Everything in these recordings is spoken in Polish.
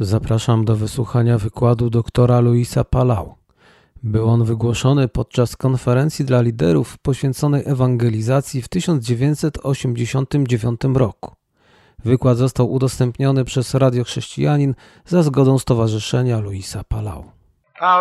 Zapraszam do wysłuchania wykładu doktora Luisa Palau. Był on wygłoszony podczas konferencji dla liderów poświęconej ewangelizacji w 1989 roku. Wykład został udostępniony przez Radio Chrześcijanin za zgodą Stowarzyszenia Luisa Palau. Uh,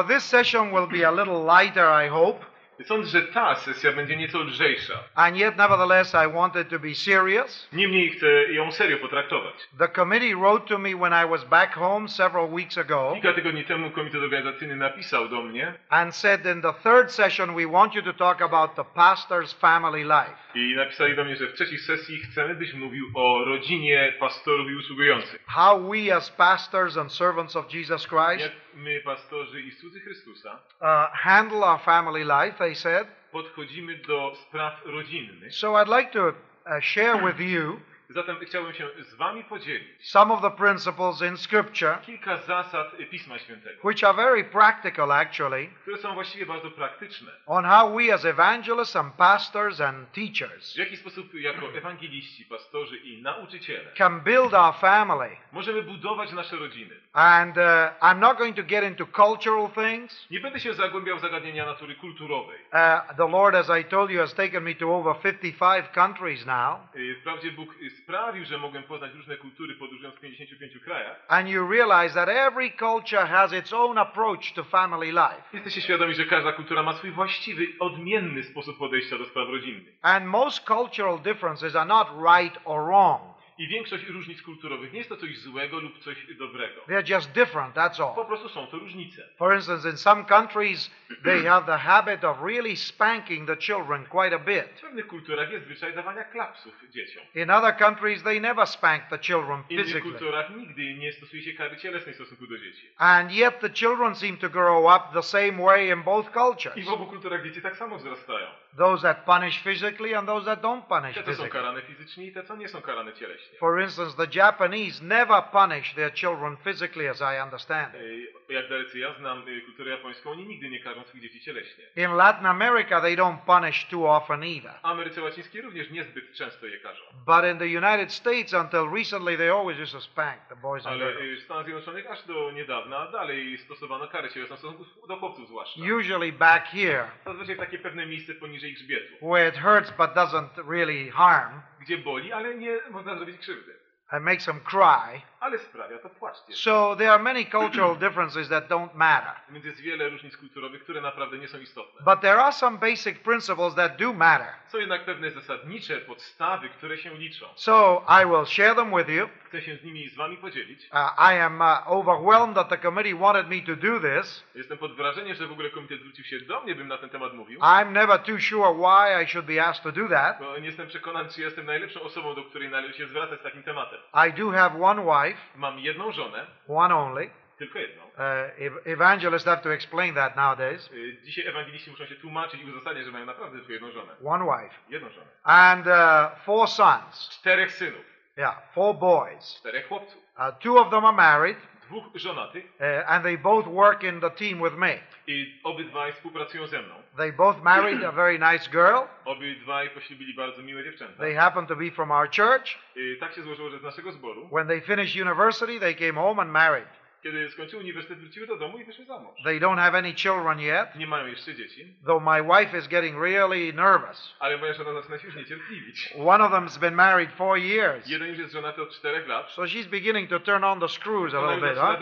this session will be a little lighter, I hope, Sądzę, że ta sesja będzie nieco lżejsza. and yet, nevertheless, I want it to be serious. Niemniej chcę ją serio potraktować. The committee wrote to me when I was back home several weeks ago Kilka tygodni temu komitet organizacyjny napisał do mnie and said in the third session we want you to talk about the pastor's family life. i napisali do mnie, że w trzeciej sesji chcemy, byś mówił o rodzinie pastorów i usługujących. How we as pastors and servants of Jesus Christ my, pastorzy i słudzy Chrystusa, uh, handle our family life, they said. podchodzimy do spraw rodzinnych. So I'd like to uh, share with you Zatem chciałbym się z wami podzielić some of the principles in Scripture, kilka zasad Pisma Świętego, which are very practical actually, które są właściwie bardzo praktyczne. on how we as evangelists and pastors and teachers W jaki sposób jako ewangeliści, pastorzy i nauczyciele can build our family. możemy budować nasze rodziny. And uh, I'm not going to get into cultural things. Nie będę się zagłębiał w zagadnienia natury kulturowej. Uh, the Lord, as I told you, has taken me to over 55 countries now. Y, Wprawdzie Bóg y, sprawił, że mogłem poznać różne kultury, podróżując w 55 krajach. And you realize that every culture has its own approach to family life. Jesteście świadomi, że każda kultura ma swój właściwy, odmienny sposób podejścia do spraw rodzinnych. And most cultural differences are not right or wrong. I większość różnic kulturowych nie jest to coś złego lub coś dobrego. They're just different, that's Po all. prostu są to różnice. For instance, in some countries, they have the habit of really spanking the children quite a W bit. pewnych kulturach jest zwyczaj dawania klapsów dzieciom. In other countries, they never spank the children W innych physically. kulturach nigdy nie stosuje się kary cielesnej w stosunku do dzieci. And yet the children seem to grow up the same way in both cultures. I w obu kulturach dzieci tak samo wzrastają. Those that punish physically and those that don't punish Te, co są physically. karane fizycznie i te, co nie są karane cieleśnie. For instance, the Japanese never punish their children physically, as I understand. Y, Jak dalece ja znam y, kulturę japońską, oni nigdy nie karzą swoich dzieci cieleśnie. In Latin America, they don't punish too often either. W Ameryce Łacińskiej również niezbyt często je karzą. But in the United States, until recently, they always used to spank the boys and Ale girls. y, w Stanach Zjednoczonych aż do niedawna dalej stosowano karę cielesną w stosunku do chłopców zwłaszcza. Usually back here, Zazwyczaj takie pewne miejsce poniżej grzbietu, where it hurts but doesn't really harm, gdzie boli, ale nie można zrobić krzywdy. and makes them cry. Ale sprawia to płacz dziecka. So there are many cultural differences that don't matter. Więc jest wiele różnic kulturowych, które naprawdę nie są istotne. But there are some basic principles that do matter. Są jednak pewne zasadnicze podstawy, które się liczą. So I will share them with you. Chcę się z nimi z wami podzielić. Uh, I am uh, overwhelmed that the committee wanted me to do this. Jestem pod wrażeniem, że w ogóle komitet zwrócił się do mnie, bym na ten temat mówił. I'm never too sure why I should be asked to do that. Bo nie jestem przekonany, czy jestem najlepszą osobą, do której należy się zwracać z takim tematem. I do have one wife, Mam jedną żonę, one only. tylko jedną. Uh, ev- evangelists have to explain that nowadays. Y, Dzisiaj ewangeliści muszą się tłumaczyć i uzasadniać, że mają naprawdę tylko jedną żonę. One wife. Jedną żonę. And uh, four sons. Czterech synów, Yeah, four boys. czterech chłopców, Uh, two of them are married, dwóch żonatych uh, and they both work in the team with me. i obydwaj współpracują ze mną. They both married a very nice girl. Obydwaj poślubili bardzo miłe dziewczęta. They happen to be from our church. Y, Tak się złożyło, że z naszego zboru, When they finished university, they came home and married. Kiedy skończyły uniwersytet, wróciły do domu i wyszły za mąż. They don't have any children yet, Nie mają jeszcze dzieci, though my wife is getting really nervous. ale moja żona zaczyna się już niecierpliwić. One of them's been married four years, Jeden już jest żonaty od czterech lat, so she's beginning to turn on the screws a little bit, huh?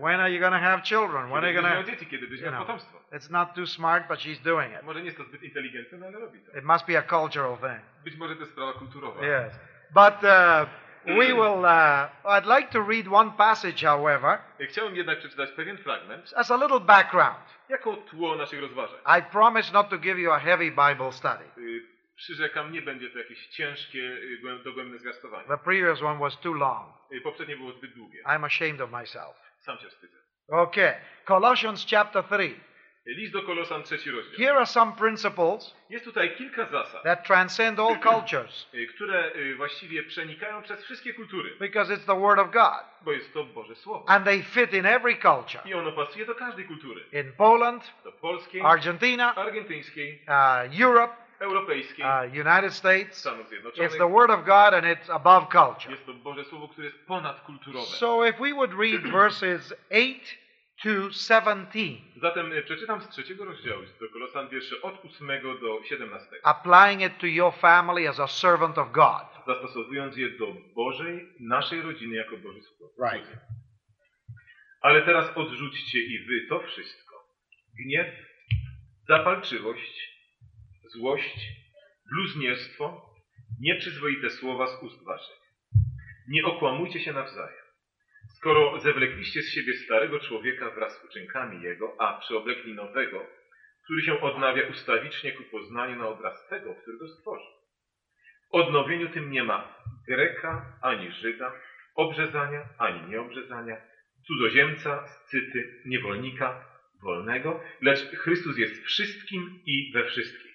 When are you going to have children? When are you going to? dzieci, kiedy będziesz you miał know. potomstwo. It's not too smart, but she's doing it. Może nie jest to zbyt inteligentne, ale robi to. It must be a cultural thing. Być może to jest sprawa kulturowa. Yes. But uh, we will. Uh, I'd like to read one passage, however, Chciałem jednak przeczytać pewien fragment as a little background. jako tło naszych rozważań. I promise not to give you a heavy Bible study. Y, Przyrzekam, nie będzie to jakieś ciężkie, y, głę- dogłębne zwiastowanie. The previous one was too long. Y, Poprzednie było zbyt długie. I'm ashamed of myself. Sam się wstydzę. Okay. Colossians chapter 3. List do Kolosan, trzeci rozdział. Here are some principles Jest tutaj kilka zasad, that transcend all cultures y, które y, właściwie przenikają przez wszystkie kultury, because it's the Word of God. bo jest to Boże Słowo. And they fit in every culture. I ono pasuje do każdej kultury. In Poland, Do polskiej, Argentina, argentyńskiej, uh, Europe, europejskiej, uh, United States. Stanów It's Zjednoczonych. the Word of God and it's above culture. Jest to Boże Słowo, które jest ponadkulturowe. So if we would read verses 8 to 17, Zatem e, przeczytam z trzeciego rozdziału z do Kolosan wiersze od 8 do 17, applying it to your family as a servant of God. zastosowując je do Bożej, naszej rodziny jako Boży. Right. Ale teraz odrzućcie i wy to wszystko. Gniew, zapalczywość, złość, bluźnierstwo, nieprzyzwoite słowa z ust waszych. Nie okłamujcie się nawzajem. Skoro zewlekliście z siebie starego człowieka wraz z uczynkami jego, a przyoblekli nowego, który się odnawia ustawicznie ku poznaniu na obraz tego, który go stworzył. W odnowieniu tym nie ma Greka ani Żyda, obrzezania ani nieobrzezania, cudzoziemca, scyty, niewolnika, wolnego, lecz Chrystus jest wszystkim i we wszystkich.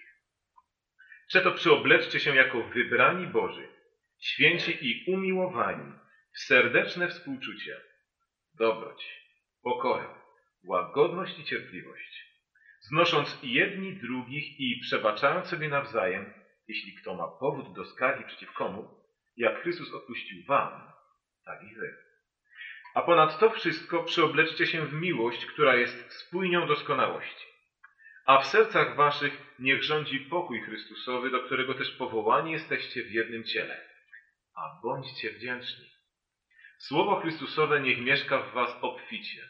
Przeto przyobleczcie się jako wybrani Boży, święci i umiłowani, serdeczne współczucie, dobroć, pokorę, łagodność i cierpliwość, znosząc jedni drugich i przebaczając sobie nawzajem, jeśli kto ma powód do skargi przeciw komu, jak Chrystus odpuścił wam, tak i wy. A ponad to wszystko przeobleczcie się w miłość, która jest spójnią doskonałości. A w sercach waszych niech rządzi pokój Chrystusowy, do którego też powołani jesteście w jednym ciele. A bądźcie wdzięczni. Słowo Chrystusowe niech mieszka w was obficie.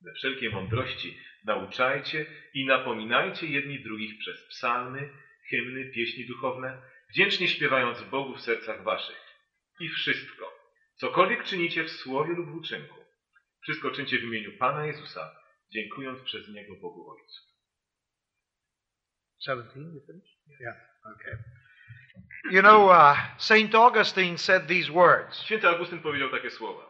We wszelkiej mądrości nauczajcie i napominajcie jedni drugich przez psalmy, hymny, pieśni duchowne, wdzięcznie śpiewając Bogu w sercach waszych. I wszystko, cokolwiek czynicie w słowie lub w uczynku, wszystko czyńcie w imieniu Pana Jezusa, dziękując przez Niego Bogu Ojcu. 17, you finished? Yeah, okay. You know, uh, St. Augustine said these words Święty Augustyn powiedział takie słowa.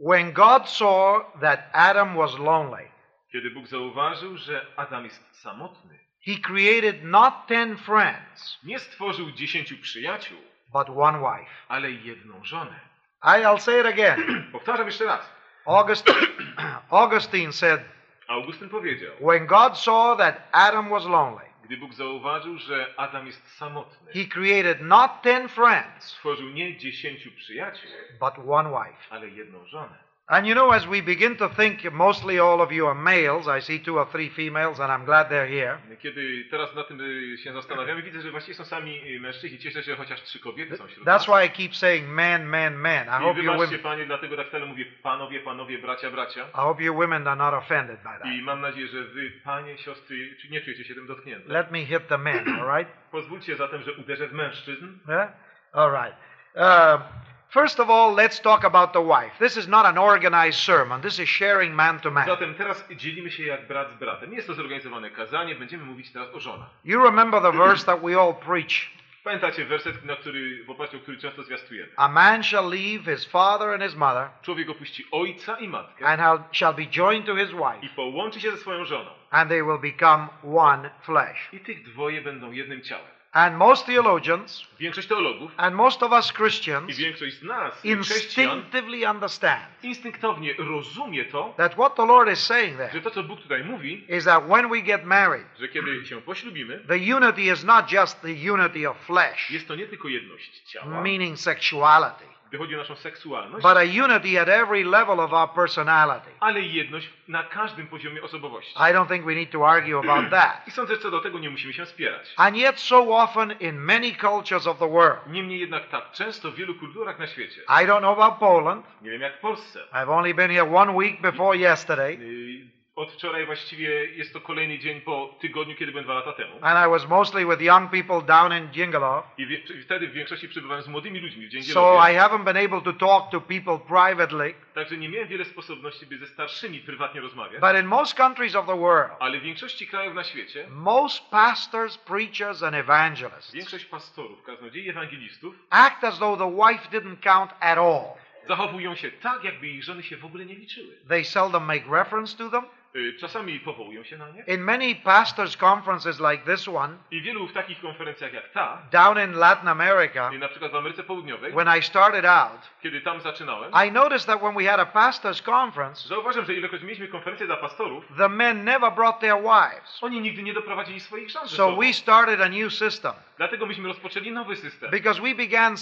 When God saw that Adam was lonely, Kiedy Bóg zauważył, że Adam jest samotny, he created not ten friends, nie stworzył dziesięciu przyjaciół, but one wife. ale jedną żonę. I'll say it again. Powtarzam jeszcze raz. Augustine, Augustine said, Augustyn powiedział, When God saw that Adam was lonely, gdy Bóg zauważył, że Adam jest samotny, he created not ten friends, stworzył nie dziesięciu przyjaciół, but one wife. ale jedną żonę. And you know, as we begin to think, mostly all of you are males. I see two or three females, and I'm glad they're here. Kiedy teraz na tym y, się zastanawiamy, widzę, że właściwie są sami y, mężczyźni. Cieszę się, że chociaż trzy kobiety są wśród That's why I keep saying men, men, men. I hope you women, Panie, dlatego tak stale mówię panowie, panowie, bracia, bracia. I hope you women are not offended by that. I mam nadzieję, że wy, panie, siostry, nie czujecie się tym dotknięte. Let me hit the men, all right? Pozwólcie zatem, że uderzę w mężczyzn. Yeah? All right. Uh, first of all, let's talk about the wife. This is not an organized sermon. This is sharing man to man. Zatem teraz dzielimy się jak brat z bratem. Nie jest to zorganizowane kazanie, będziemy mówić teraz o żonach. You remember the verse that we all preach. Pamiętacie werset, na który, w oparciu o który często zwiastujemy. A man shall leave his father and his mother, Człowiek opuści ojca i matkę and hal- shall be joined to his i wife, połączy się ze swoją żoną. and they will become one flesh. I tych dwoje będą jednym ciałem. And most theologians, Większość teologów and most of us i Christians, większość z nas, instinctively understand instynktownie rozumie to, that what the Lord is saying że there to, co Bóg tutaj mówi, is that when we get married, że kiedy się poślubimy, the unity is not just the unity of flesh, jest to nie tylko jedność ciała, meaning sexuality, gdy chodzi o naszą seksualność, but a unity at every level of our personality. ale jedność na każdym poziomie osobowości. I don't think we need to argue about that. I sądzę, że co do tego nie musimy się spierać. And yet, so often in many cultures of the world, Niemniej jednak tak często w wielu kulturach na świecie, I don't know about Poland. nie wiem jak w Polsce, I've only been here one week before yesterday, yy, od wczoraj właściwie jest to kolejny dzień po tygodniu, kiedy byłem dwa lata temu. and I was mostly with young people down in Jingalov. I wtedy w większości przebywałem z młodymi ludźmi w dzień So I haven't been able to talk to people privately. Także nie miałem wiele sposobności, by ze starszymi prywatnie rozmawiać. But in most countries of the world, Ale w większości krajów na świecie most pastors, preachers, and evangelists większość pastorów, kaznodziei ewangelistów act as though the wife didn't count at all. zachowują się tak, jakby ich żony się w ogóle nie liczyły. They seldom make reference to them. Y, Czasami powołują się na nie. In many pastors' conferences like this one, I wielu w takich konferencjach jak ta, down in Latin America, y, na przykład w Ameryce Południowej, when I started out, kiedy tam zaczynałem, I noticed that when we had a pastors' conference, zauważyłem, że ilekroć mieliśmy konferencję dla pastorów, the men never brought their wives. oni nigdy nie doprowadzili swoich żon So we started a new system Dlatego myśmy rozpoczęli nowy system. because we began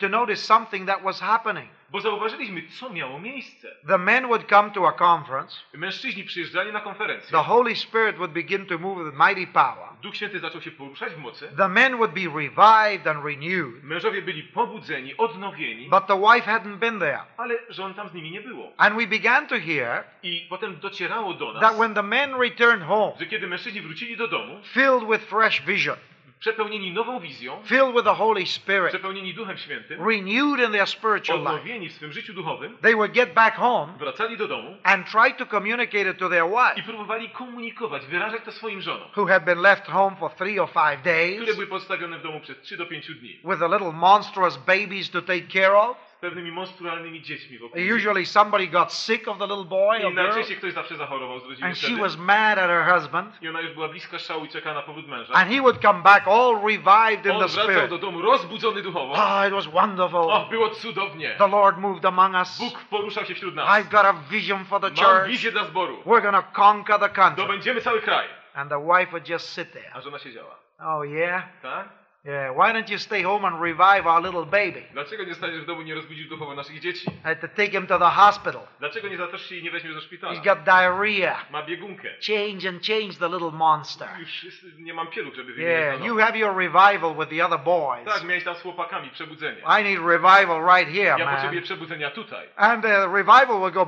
to notice something that was happening. Bo zauważyliśmy, co miało miejsce. The men would come to a conference, Mężczyźni przyjeżdżali na konferencję. the Holy Spirit would begin to move with mighty power. Duch Święty zaczął się poruszać w mocy. The men would be revived and renewed, Mężowie byli pobudzeni, odnowieni, but the wife hadn't been there. ale żon tam z nimi nie było. And we began to hear I potem docierało do that nas, when the men returned home, że kiedy mężczyźni wrócili do domu, filled with fresh vision, przepełnieni nową wizją, filled with the Holy Spirit, przepełnieni Duchem Świętym, renewed in their spiritual life, odnowieni w swym życiu duchowym, they would get back home wracali do domu and try to communicate it to their i wife, próbowali komunikować, wyrażać to swoim żonom, who had been left home for three or five które days były pozostawione w domu przez 3 do 5 dni, with the little monstrous babies to take care of. Pewnymi monstrualnymi dziećmi wokół. Usually somebody got sick of the little boy or I girl, najczęściej ktoś zawsze zachorował z rodziny and she was mad at her husband, I ona już była bliska szału i czekała na powrót męża. and he would come back all revived in On the wracał spirit. do domu rozbudzony duchowo. Oh, it was wonderful. O, było cudownie. The Lord moved among us. Bóg poruszał się wśród nas. I've got a vision for the Mam church. wizję dla zboru. We're to conquer the country. Dobędziemy cały kraj. And the wife would just sit there. A żona siedziała. Oh, yeah? Tak? Yeah. Why don't you stay home and revive our little baby? Dlaczego nie staniesz w domu i nie rozbudzisz duchowo naszych dzieci? I had to take him to the hospital. Dlaczego nie zatrzymasz się i nie weźmiesz do szpitala? He's got diarrhea. Ma biegunkę. Change and change the little monster. Już nie mam pieluch, żeby Yeah, you have your revival with the other boys. Tak, miałeś tam z chłopakami przebudzenie. I need revival right here, Ja potrzebuję man. przebudzenia tutaj. And the revival will go,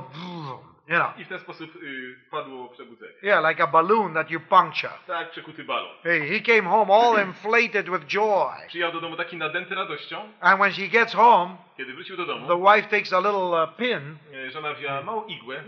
you know. I w ten sposób y, padło przebudzenie. Yeah, like a balloon that you puncture. Tak, przekuty balon. Hey, he came home all inflated with joy. Przyjechał do domu taki nadęty radością. And when she gets home, Kiedy wrócił do the domu, wife takes a little uh, pin y, żona wzięła małą igłę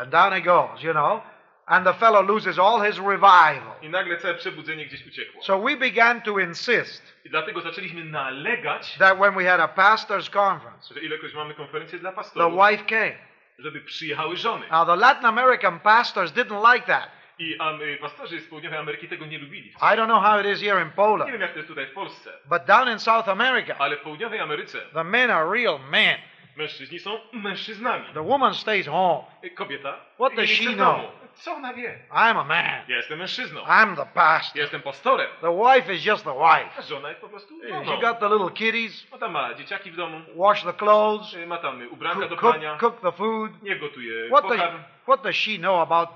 and down it goes, you know. And the fellow loses all his revival. i nagle całe przebudzenie gdzieś uciekło. So we began to insist I dlatego zaczęliśmy nalegać, that when we had a pastor's conference, że ilekroć mamy konferencję dla the pastorów, wife came. Żeby przyjechały żony. Now, the Latin American pastors didn't like that. I y, pastorzy z południowej Ameryki tego nie lubili. I don't know how it is here in Nie Poland, wiem jak to jest tutaj w Polsce, but down in South America, ale w południowej Ameryce the men are real men. mężczyźni są mężczyznami. The woman stays home. Kobieta What does she know? Co ona wie? I'm a man. Ja jestem mężczyzną. I'm the pastor. Ja jestem pastorem. The wife is just the wife. A żona jest po prostu She żoną. got the little kiddies, Ona ma dzieciaki w domu, wash the clothes, ma tam ubranka do cook, cook, prania, cook the food. nie gotuje What does, pokarm. what does she know about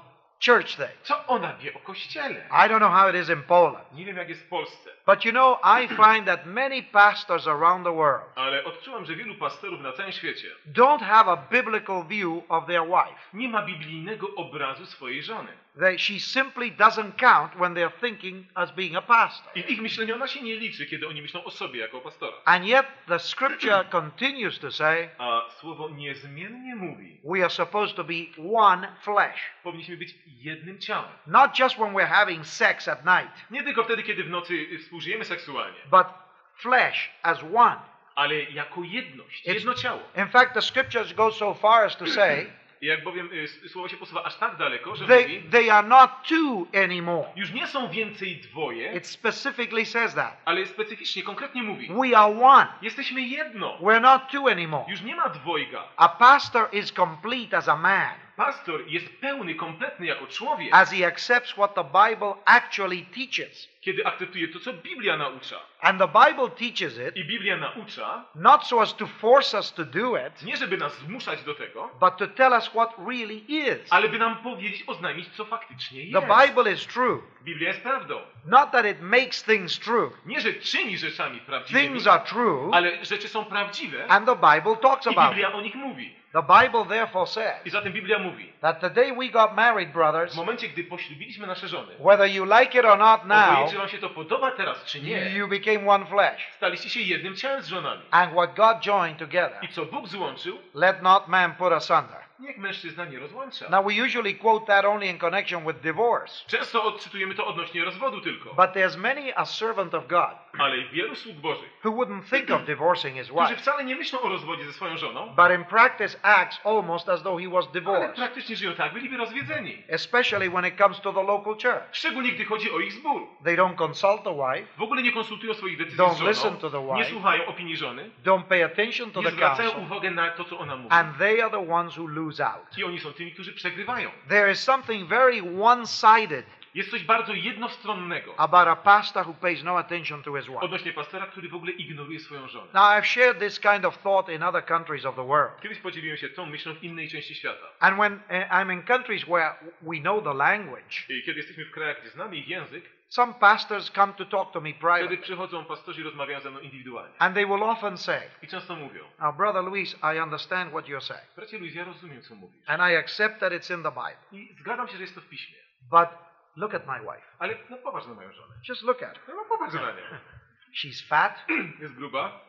church things? Co ona wie o kościele? I don't know how it is in Poland. Nie wiem jak jest w Polsce, But you know, I find that many pastors around the world ale odczułam, że wielu pastorów na całym świecie don't have a biblical view of their wife. nie ma biblijnego obrazu swojej żony. They, she simply doesn't count when they're thinking as being a pastor. I w ich myśleniu ona się nie liczy, kiedy oni myślą o sobie jako o pastora. And yet the scripture continues to say A słowo niezmiennie mówi, we are supposed to be one flesh. powinniśmy być jednym ciałem. Not just when we're having sex at night, Nie tylko wtedy, kiedy w nocy y, współżyjemy seksualnie, but flesh as one. ale jako jedność, It's- jedno ciało. In fact, the scriptures go so far as to say jak bowiem y, słowo się posuwa aż tak daleko, że they, mówi, they are not two anymore. już nie są więcej dwoje, It specifically says that. ale specyficznie, konkretnie mówi, We are one. jesteśmy jedno. We're not two anymore. Już nie ma dwojga. A pastor is complete as a man Pastor jest pełny, kompletny jako człowiek, as he accepts what the Bible actually teaches. kiedy akceptuje to, co Biblia naucza. And the Bible teaches it I Biblia naucza, not so as to force us to do it, nie żeby nas zmuszać do tego, but to tell us what really is. ale by nam powiedzieć, oznajmić, co faktycznie The jest. Bible is true. Biblia jest prawdą. Not that it makes things true. Nie, że czyni rzeczami prawdziwymi, Things are true, ale rzeczy są prawdziwe and the Bible talks i about it. Biblia o nich mówi. The Bible therefore says I zatem Biblia mówi, that the day we got married, w brothers, momencie, gdy poślubiliśmy nasze żony, whether you like it or not now, obojętnie, czy wam się to podoba teraz, czy nie, you became one flesh. staliście się jednym ciałem z żonami. And what God joined together, I co Bóg złączył, let not man put asunder. Niech mężczyzna nie rozłącza. Now, we usually quote that only in connection with divorce. Często odczytujemy to odnośnie rozwodu tylko, But there's many a servant of God ale wielu sług Bożych, who wouldn't think of divorcing his którzy wife, wcale nie myślą o rozwodzie ze swoją żoną, but in practice acts almost as though he was Ale divorced, praktycznie żyją tak, byliby rozwiedzeni. especially when it comes to the local church. Szczególnie gdy chodzi o ich zbór. They don't consult the wife, W ogóle nie konsultują swoich decyzji Don't z żoną, listen to the wife. nie słuchają opinii żony, don't pay attention to nie the zwracają counsel, uwagi na to, co ona mówi. and they are the ones who lose out. I oni są tymi, którzy przegrywają. There is something very one sided Jest coś bardzo jednostronnego about a pastor who pays no attention to his wife. odnośnie pastora, który w ogóle ignoruje swoją żonę. Now, I've shared this kind of thought in other countries of the world. Kiedyś podzieliłem się tą myślą w innej części świata. And when uh, I'm in countries where we know the language, I kiedy jesteśmy w krajach, gdzie znamy ich język, some pastors come to talk to me privately. przychodzą pastorzy rozmawiają ze mną indywidualnie. And they will often say, I często mówią, Now, Brother Luis, I understand what you're saying. bracie Luis, ja rozumiem, co mówisz. And I accept that it's in the Bible. I zgadzam się, że jest to w piśmie. But look at my wife. Ale no popatrz na moją żonę. Just look at her. No popatrz na nią. She's fat. Jest gruba.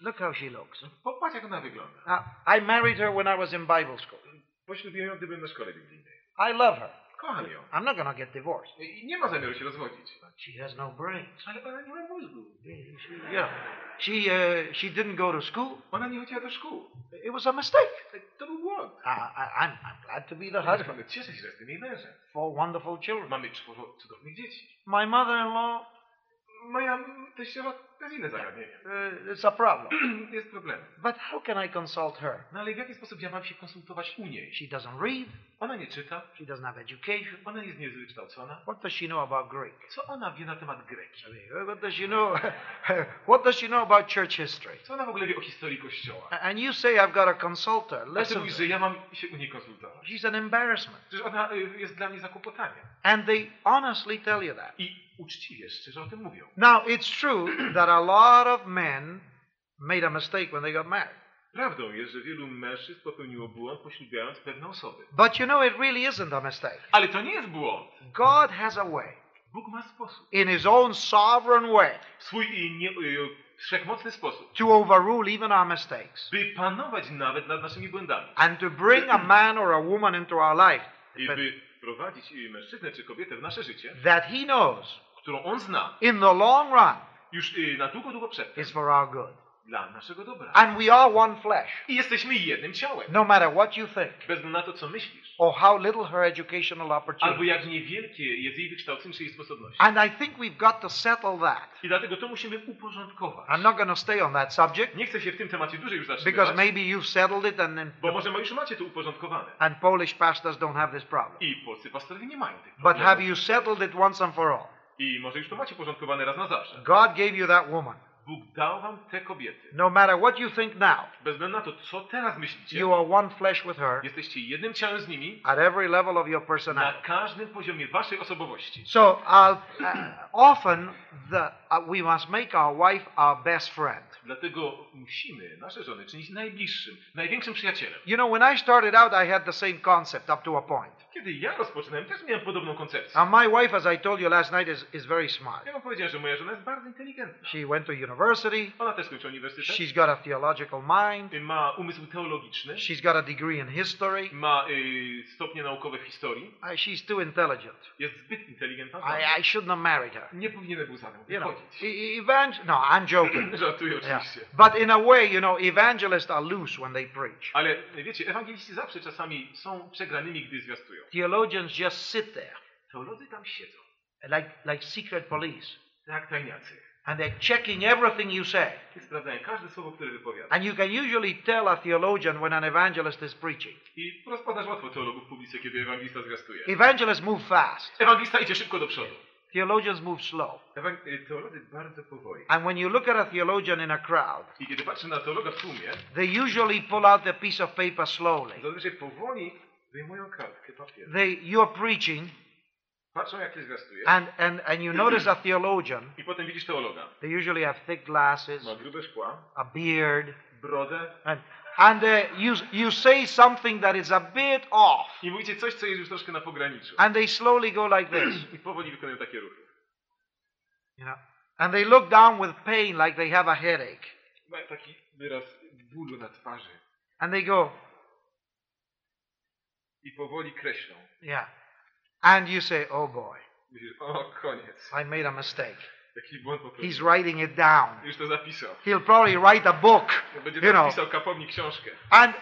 Look how she looks. Popatrz, jak ona wygląda. Now, I married her when I was in Bible school. Poślubiłem ją, gdy byłem na szkole biblijnej. I love her. Kocham ją. I'm not going to get divorced. I nie ma zamiaru się rozwodzić. She has no brains. Ale ona nie ma mózgu. She, she, uh, she didn't go to school. Ona nie chodziła do szkół. It was a mistake. To był błąd. I, I, I'm, I'm glad to be the husband cieszę się, że jestem jej mężem. for wonderful children. Mamy czworo cudownych dzieci. My mother-in-law, Moja teściowa to jest inne zagadnienie. uh, it's a problem. jest problem. But how can I consult her? No ale w jaki sposób ja mam się konsultować u niej? She doesn't read. Ona nie czyta, She doesn't have education. ona jest niewykształcona. What does she know about Greek? Co ona wie na temat Greki? What does she know? what does she know about church history? Co ona w ogóle wie o historii Kościoła? A- And you say I've got to consult her. A ty Listen, mówisz, to że ja mam się u niej konsultować. she's an embarrassment. Przecież ona y, jest dla mnie zakłopotaniem. And they honestly tell you that. I uczciwie, szczerze o tym mówią. Now, it's true that a lot of men made a mistake when they got married. Prawdą jest, że wielu mężczyzn popełniło błąd, poślubiając pewne osoby. But you know, it really isn't a mistake. Ale to nie jest błąd. God has a way, Bóg ma sposób. in His own sovereign way, W swój y, nie, y, wszechmocny sposób, to overrule even our mistakes by panować nawet nad naszymi błędami. and to bring a man or a woman into our life I by prowadzić y, mężczyznę czy kobietę w nasze życie, that He knows którą on zna, in the long run już y, na długo, długo przedtem, is for our good. dla naszego dobra. And we are one flesh, I jesteśmy jednym ciałem. no matter what you think Bez względu na to, co myślisz. or how little her educational Albo opportunity. jak niewielkie jest jej wykształcenie czy jej sposobności. And I think we've got to settle that. I dlatego to musimy uporządkować. I'm not going to stay on that subject Nie chcę się w tym temacie dłużej już because zatrzymywać, maybe you've settled it and then bo może już macie to uporządkowane. and Polish pastors don't have this problem. I polscy pastorowie nie mają tych But have you settled it once and for all? I może już to macie uporządkowane raz na zawsze. God gave you that woman. Bóg dał wam te kobiety. No matter what you think now, Bez względu na to, co teraz myślicie, you are one flesh with her jesteście jednym ciałem z nimi at every level of your na personality. każdym poziomie waszej osobowości. So I'll, uh, often the, we must make our wife our best friend. Dlatego musimy nasze żony czynić najbliższym, największym przyjacielem. You know, when I started out, I had the same concept up to a point. Kiedy ja rozpoczynałem, też miałem podobną koncepcję. Now, my wife, as I told you last night, is, is very smart. Ja wam powiedziałem, że moja żona jest bardzo inteligentna. She went to university. Ona też skończyła uniwersytet. She's got a theological mind. Ma umysł teologiczny. She's got a degree in history. Ma y, stopnie naukowe w historii. Uh, she's too intelligent. Jest zbyt inteligentna. I, I shouldn't have married her. Nie powinienem był za nią You know, evangel- no, I'm joking. Żartuję Yeah. oczywiście. But in a way, you know, evangelists are loose when they preach. Ale wiecie, ewangeliści zawsze czasami są przegranymi, gdy zwiastują. Theologians just sit there Teolodzy tam siedzą, like, like secret police. jak tajniacy. And they're checking everything you say. I sprawdzają każde słowo, które wypowiada. And you can usually tell a theologian when an evangelist is preaching. I łatwo teologów w publice, kiedy ewangelista zwiastuje. Evangelists move fast. Ewangelista idzie szybko do przodu. Theologians move slow. Ewang- y, teolodzy bardzo powoli. And when you look at a theologian in a crowd, I kiedy patrzę na teologa w tłumie, they usually pull out the piece of paper slowly. zazwyczaj powoli wyjmują kartkę papieru. They, you're preaching, Patrzą, jak ty zwiastujesz. and, and, and you notice a theologian. I potem widzisz teologa. They usually have thick glasses, Ma grube szkła, a beard, brodę and, and uh, you, you say something that is a bit off. i mówicie coś, co jest już troszkę na pograniczu. And they slowly go like this, I powoli wykonują takie ruchy. you know. And they look down with pain like they have a headache. Mają taki wyraz bólu na twarzy. And they go, I powoli kreślą. yeah. And you say, oh boy, Myślisz, o, koniec. I made a mistake. Jaki błąd popełnił. He's writing it down. Już to zapisał. He'll probably write a book, Będzie you know. zapisał kapownik książkę. And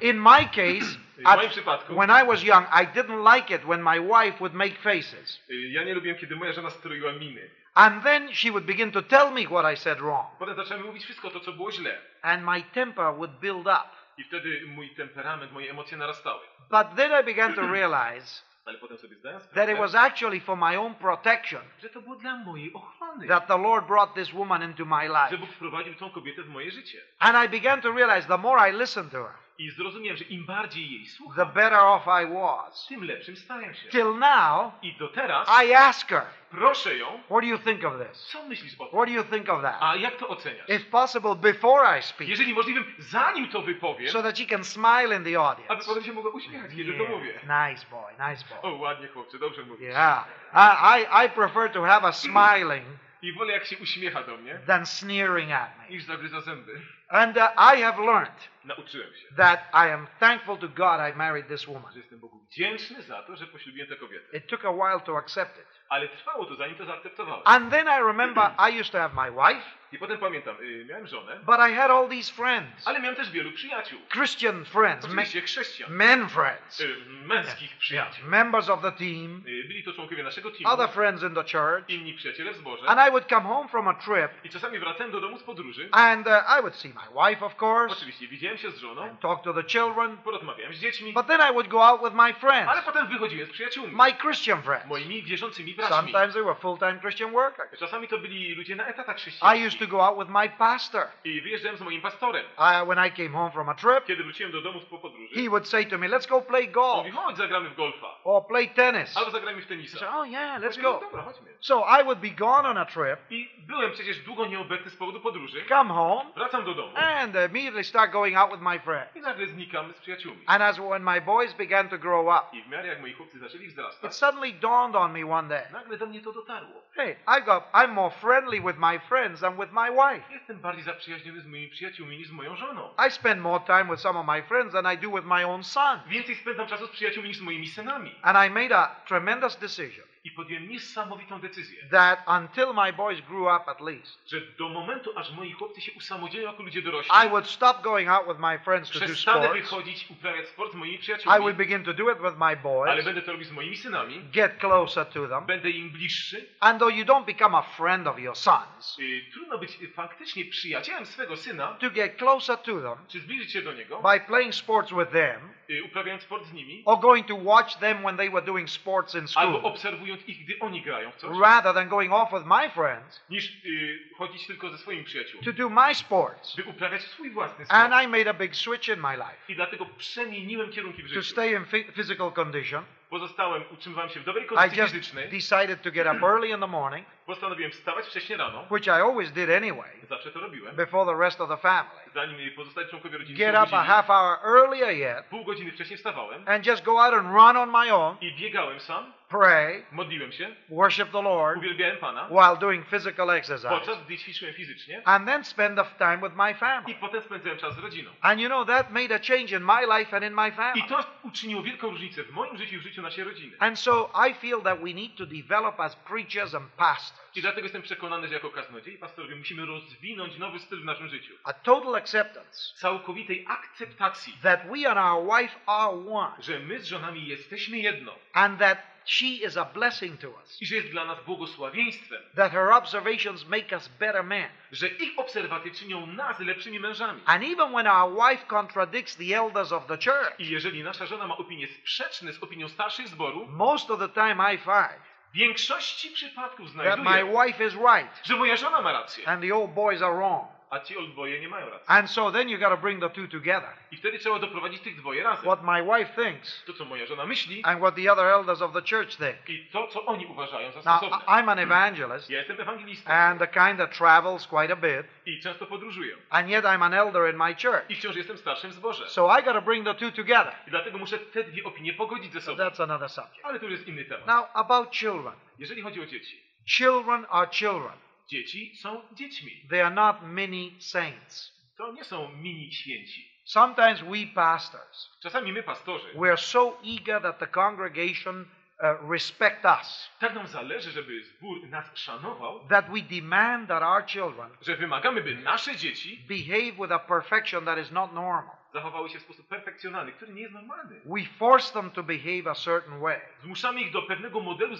in my case, at, when I was young, I didn't like it when my wife would make faces. y, ja nie lubiłem, kiedy moja żona stroiła miny. And then she would begin to tell me what I said wrong. Potem zacząłem mówić wszystko to, co było źle. And my temper would build up. I wtedy mój temperament, moje emocje narastały. But then I began to realize Ale potem sobie zdałem that sprawę, it was actually for my own protection że to było dla mojej ochrony. that the Lord brought this woman into my Że life. Bóg wprowadził tą kobietę w moje życie. And I began to realize the more I listened to her, I zrozumiałem, że im bardziej jej the słucham, better off I was. tym lepszym stałem się. Till now, I do teraz I ask her, proszę ją, What do you think of this? co myślisz o tym? What do you think of that? A jak to oceniasz? If possible, before I speak, Jeżeli możliwym, zanim to wypowiem, so that she can smile in the aby audience. potem się mogła uśmiechać, kiedy to mówię. Yeah, nice boy, nice boy. O, ładnie chłopcze, dobrze mówisz. Yeah, I, I, I prefer to have a smiling I wolę jak się uśmiecha do mnie, than sneering at me. niż zagryza zęby. And uh, I have learned Nauczyłem się, that I am thankful to God I married this woman. że jestem Bogu wdzięczny za to, że poślubiłem tę kobietę. It took a while to accept it. Ale trwało to, zanim to zaakceptowałem. And then I remember I used to have my wife, I potem pamiętam, y, miałem żonę, but I had all these friends ale miałem też wielu przyjaciół. Christian friends, Oczywiście chrześcijan, men friends, y, męskich przyjaciół. members of the team, Y, Byli to członkowie naszego teamu, other friends in the church. inni przyjaciele w zborze. And I would come home from a trip, I czasami wracałem do domu z podróży. and uh, I would see my wife, of course, Oczywiście widziałem się z żoną, and talk to the children, porozmawiałem z dziećmi, but then I would go out with my friends, ale potem wychodziłem z przyjaciółmi, my Christian friends. moimi wierzącymi braćmi. Sometimes they were full-time Christian workers. Czasami to byli ludzie na etatach I used to go out with my pastor. I wyjeżdżałem z moim pastorem. I, when I came home from a trip, Kiedy wróciłem do domu po podróży, he would say to me, "Let's go play golf mówi, chodź zagramy w golfa, or play tennis." albo zagramy w I said, "Oh yeah, let's go." dobra, chodźmy. So I would be gone on a trip, I byłem przecież długo nieobecny z powodu podróży. come home, Wracam do domu and immediately start going out with my friends. i nagle znikam z przyjaciółmi. And as when my boys began to grow up, I w miarę jak moi chłopcy zaczęli it suddenly dawned on me one day. nagle do mnie to dotarło. Hey, I got I'm more friendly with my friends than with my wife. Jestem bardziej zaprzyjaźniony z moimi przyjaciółmi niż z moją żoną. I spend more time with some of my friends than I do with my own son. Więcej spędzam czasu z przyjaciółmi niż z moimi synami. And I made a tremendous decision I podjąłem niesamowitą decyzję, that until my boys grew up at least, że do momentu, aż moi chłopcy się usamodzielnią jako ludzie dorośli, I would stop going out with my friends to do sports. wychodzić, uprawiać sport z moimi I przyjaciółmi, would begin to do it with my ale boys, będę to robił z moimi synami, get closer to them. będę im bliższy. And though you don't become a friend of your sons, Y, Trudno być faktycznie przyjacielem swego syna, to get closer to them czy zbliżyć się do niego, by playing sports with them y, uprawiając sport z nimi, or going to watch them when they were doing sports in albo school, obserwując ich, gdy oni grają w coś, rather than going off with my friends niż y, chodzić tylko ze swoimi przyjaciółmi, to do my sports. by uprawiać swój własny And sport. I made a big switch in my life I dlatego przemieniłem kierunki w to życiu. stay in phy- physical condition. Pozostałem, utrzymywałem się w dobrej I kondycji just fizycznej, decided to get up early in the morning, postanowiłem wstawać wcześnie rano, which I always did anyway, zawsze to robiłem, before the rest of the family. zanim pozostali członkowie rodziny Get up a half hour earlier yet Pół godziny wcześniej wstawałem and just go out and run on my own, i biegałem sam, pray, modliłem się, worship the Lord uwielbiałem Pana, while doing physical exercise, podczas gdy ćwiczyłem fizycznie and then spend the time with my i family. potem spędzałem czas z rodziną. And you know, that made a change in my life and in my I family. to uczyniło wielką różnicę w moim życiu i w życiu naszej rodziny. And so I feel that we need to develop as preachers and pastors I dlatego jestem przekonany, że jako kaznodziei i pastorowie musimy rozwinąć nowy styl w naszym życiu. a total acceptance Całkowitej akceptacji, that we and our wife are one, że my z żonami jesteśmy jedno and that she is a blessing to us, i że jest dla nas błogosławieństwem, that her observations make us better men. że ich obserwacje czynią nas lepszymi mężami. And even when our wife contradicts the elders of the church, I jeżeli nasza żona ma opinie sprzeczne z opinią starszych zboru, most of the time I find w większości przypadków that my znajduję, wife is right że moja żona ma rację, and the old boys are wrong. A ci oldboje nie mają racji. And so then you got to bring the two together. I wtedy trzeba doprowadzić tych dwoje razem. What my wife thinks To, co moja żona myśli and what the other elders of the church think. i to, co oni uważają za Now, stosowne. I'm an evangelist Ja jestem ewangelistą and the kind that travels quite a bit, i często podróżuję. and yet I'm an elder in my church. I wciąż jestem starszym w zborze. So I got to bring the two together. I dlatego muszę te dwie opinie pogodzić ze So sobą. that's another subject. Ale to już jest inny temat. Now, about children. Jeżeli chodzi o dzieci. Children are children. Dzieci są dziećmi. They are not mini saints. To nie są mini święci. Sometimes we pastors, Czasami my, pastorzy, we're so eager that the congregation uh, respect us, Tak nam zależy, żeby zbór nas szanował, that we demand that our children że wymagamy, by nasze dzieci behave with a perfection that is not normal. Zachowały się w sposób perfekcjonalny, który nie jest normalny. We force them to behave a certain way Zmuszamy ich do pewnego modelu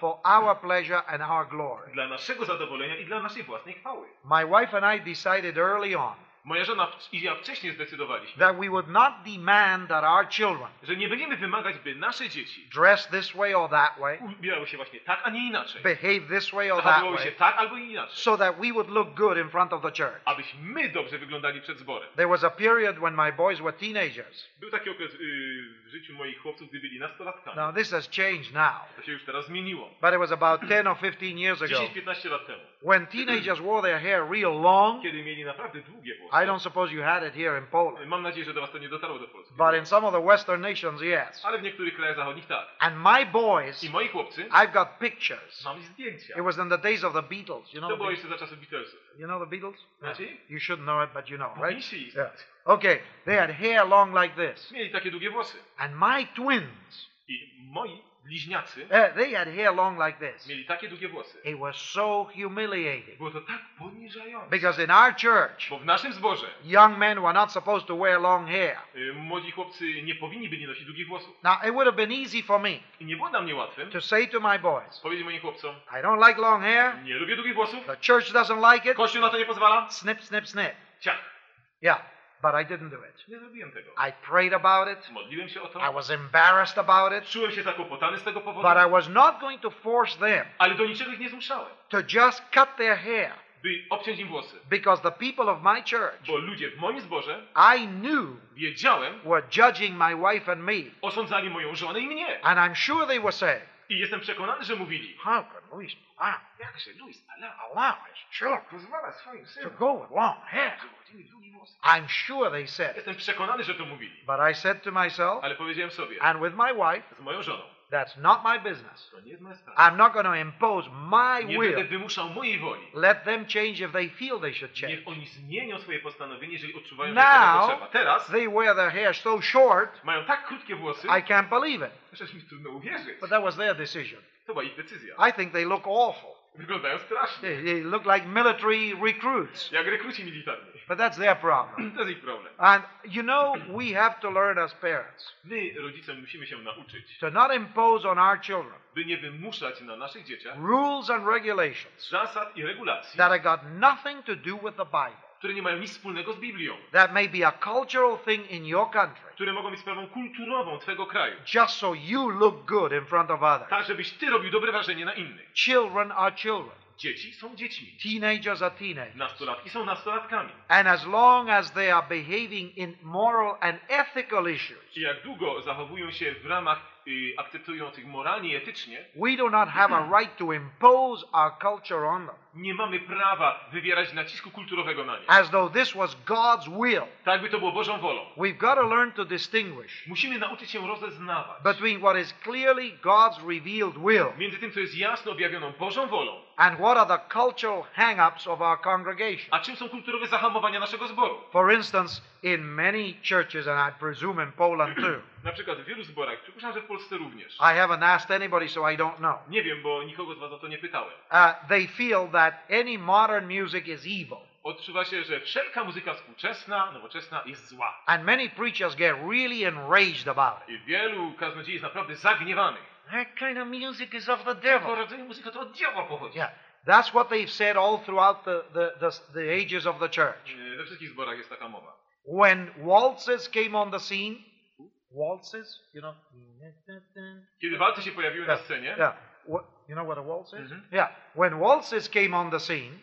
for our pleasure and our glory. Dla naszego zadowolenia i dla naszej własnej chwały. My wife and I decided early on Moja żona w- i ja wcześniej zdecydowaliśmy, that we would not demand that our children że nie będziemy wymagać, by nasze dzieci dress this way or that way, ubierały się właśnie tak, a nie inaczej. behave this way or that Zachowywały się way, tak albo inaczej. so that we would look good in front of the church. Abyśmy my dobrze wyglądali przed zborem. There was a period when my boys were teenagers. Był taki okres yy, w życiu moich chłopców, gdy byli nastolatkami. Now, this has changed now, To się już teraz zmieniło. but it was about 10 or 15 years ago 10-15 lat temu, when teenagers wore their hair real long. kiedy mieli naprawdę długie włosy. I don't suppose you had it here in Poland, Mam nadzieję, że do was to nie dotarło do Polski. but in some of the Western nations, yes. Ale w niektórych krajach zachodnich tak. And my boys, I moi chłopcy, I've got pictures. mam zdjęcia. It was in the days of the Beatles. You know, To the było jeszcze za czasów Beatlesów. you know the Beatles? Znaczy? You should know it, but you know, right? Yeah. Okay, they had hair long like this. Mieli takie długie włosy. And my twins, I moi bliźniacy uh, they had hair long like this. mieli takie długie włosy. It was so humiliating. Było to tak poniżające. Because in our church, Bo w naszym zborze young men were not supposed to wear long hair. y, młodzi chłopcy nie powinni byli nosić długich włosów. Now, it would have been easy for me I nie było dla mnie łatwym to say to my boys, powiedzieć moim chłopcom, I don't like long hair. nie lubię długich włosów, The church doesn't like it. Kościół na to nie pozwala. Snip, snip, snip. Ciach. Yeah, but I didn't do it. Nie zrobiłem tego. I prayed about it. Modliłem się o to. I was embarrassed about it. Czułem się zakłopotany z tego powodu, But I was not going to force them ale do niczego ich nie zmuszałem, to just cut their hair by obciąć im włosy. because the people of my church Bo ludzie w moim zborze, I knew wiedziałem, were judging my wife and me. osądzali moją żonę i mnie. And I'm sure they were saying, I jestem przekonany, że mówili, How can Luis wow, jakże Luis Ala allow his children to go with long hair? żeby chodzili w długich włosach. I'm sure they said. Jestem przekonany, że to mówili. But I said to myself Ale powiedziałem sobie, and with my wife, z moją żoną, that's not my business. to nie jest moja sprawa. I'm not going to impose my Nie będę will. wymuszał mojej woli. Let them change if they feel they should change. Niech oni zmienią swoje postanowienie, jeżeli odczuwają, że tego Now, potrzeba. Teraz they wear their hair so short, mają tak krótkie włosy, I can't believe it. że mi trudno uwierzyć. But that was their decision. Była ich decyzja. I think they look awful. Wyglądają strasznie. They, they look like military recruits. Jak rekruci militarni. But that's their problem. To jest ich problem. And you know, we have to learn as parents My, rodzice, musimy się nauczyć, to not impose on our children by nie wymuszać na naszych dzieciach rules and regulations zasad i regulacji, that have got nothing to do with the Bible. Które nie mają nic wspólnego z Biblią, That may be a cultural thing in your country, które mogą być sprawą kulturową Twego kraju. just so you look good in front of others. Tak, żebyś Ty robił dobre wrażenie na innych. Children are children. Dzieci są dziećmi. Teenagers are teenagers. Nastolatki są nastolatkami. And as long as they are behaving in moral and ethical issues, I jak długo zachowują się w ramach y, akceptujących moralnie i etycznie, we do not have a right to impose our culture on them nie mamy prawa wywierać nacisku kulturowego na nie. as though this was God's will. Tak by to było Bożą wolą. We've got to learn to distinguish Musimy nauczyć się rozeznawać between what is clearly God's revealed will między tym, co jest jasno objawioną Bożą wolą, and what are the cultural hang-ups of our congregation. a czym są kulturowe zahamowania naszego zboru. For instance, in many churches, and I presume in Poland too, Na przykład w wielu zborach, przypuszczam, że w Polsce również. I haven't asked anybody, so I don't know. Nie wiem, bo nikogo z was o to nie pytałem. Uh, they feel that any modern music is evil. Odczuwa się, że wszelka muzyka współczesna, nowoczesna jest zła. And many preachers get really enraged about it. I wielu kaznodziei jest naprawdę zagniewanych. That kind of music is of the devil. rodzaju muzyka to od diabła pochodzi. Yeah, that's what they've said all throughout the, the, the, the ages of the church. E, We wszystkich zborach jest taka mowa. When waltzes came on the scene, waltzes, you know, Kiedy walce się pojawiły na yeah, scenie, yeah. What, you know what a waltz is? Mhm. Yeah, when waltzes came on the scene,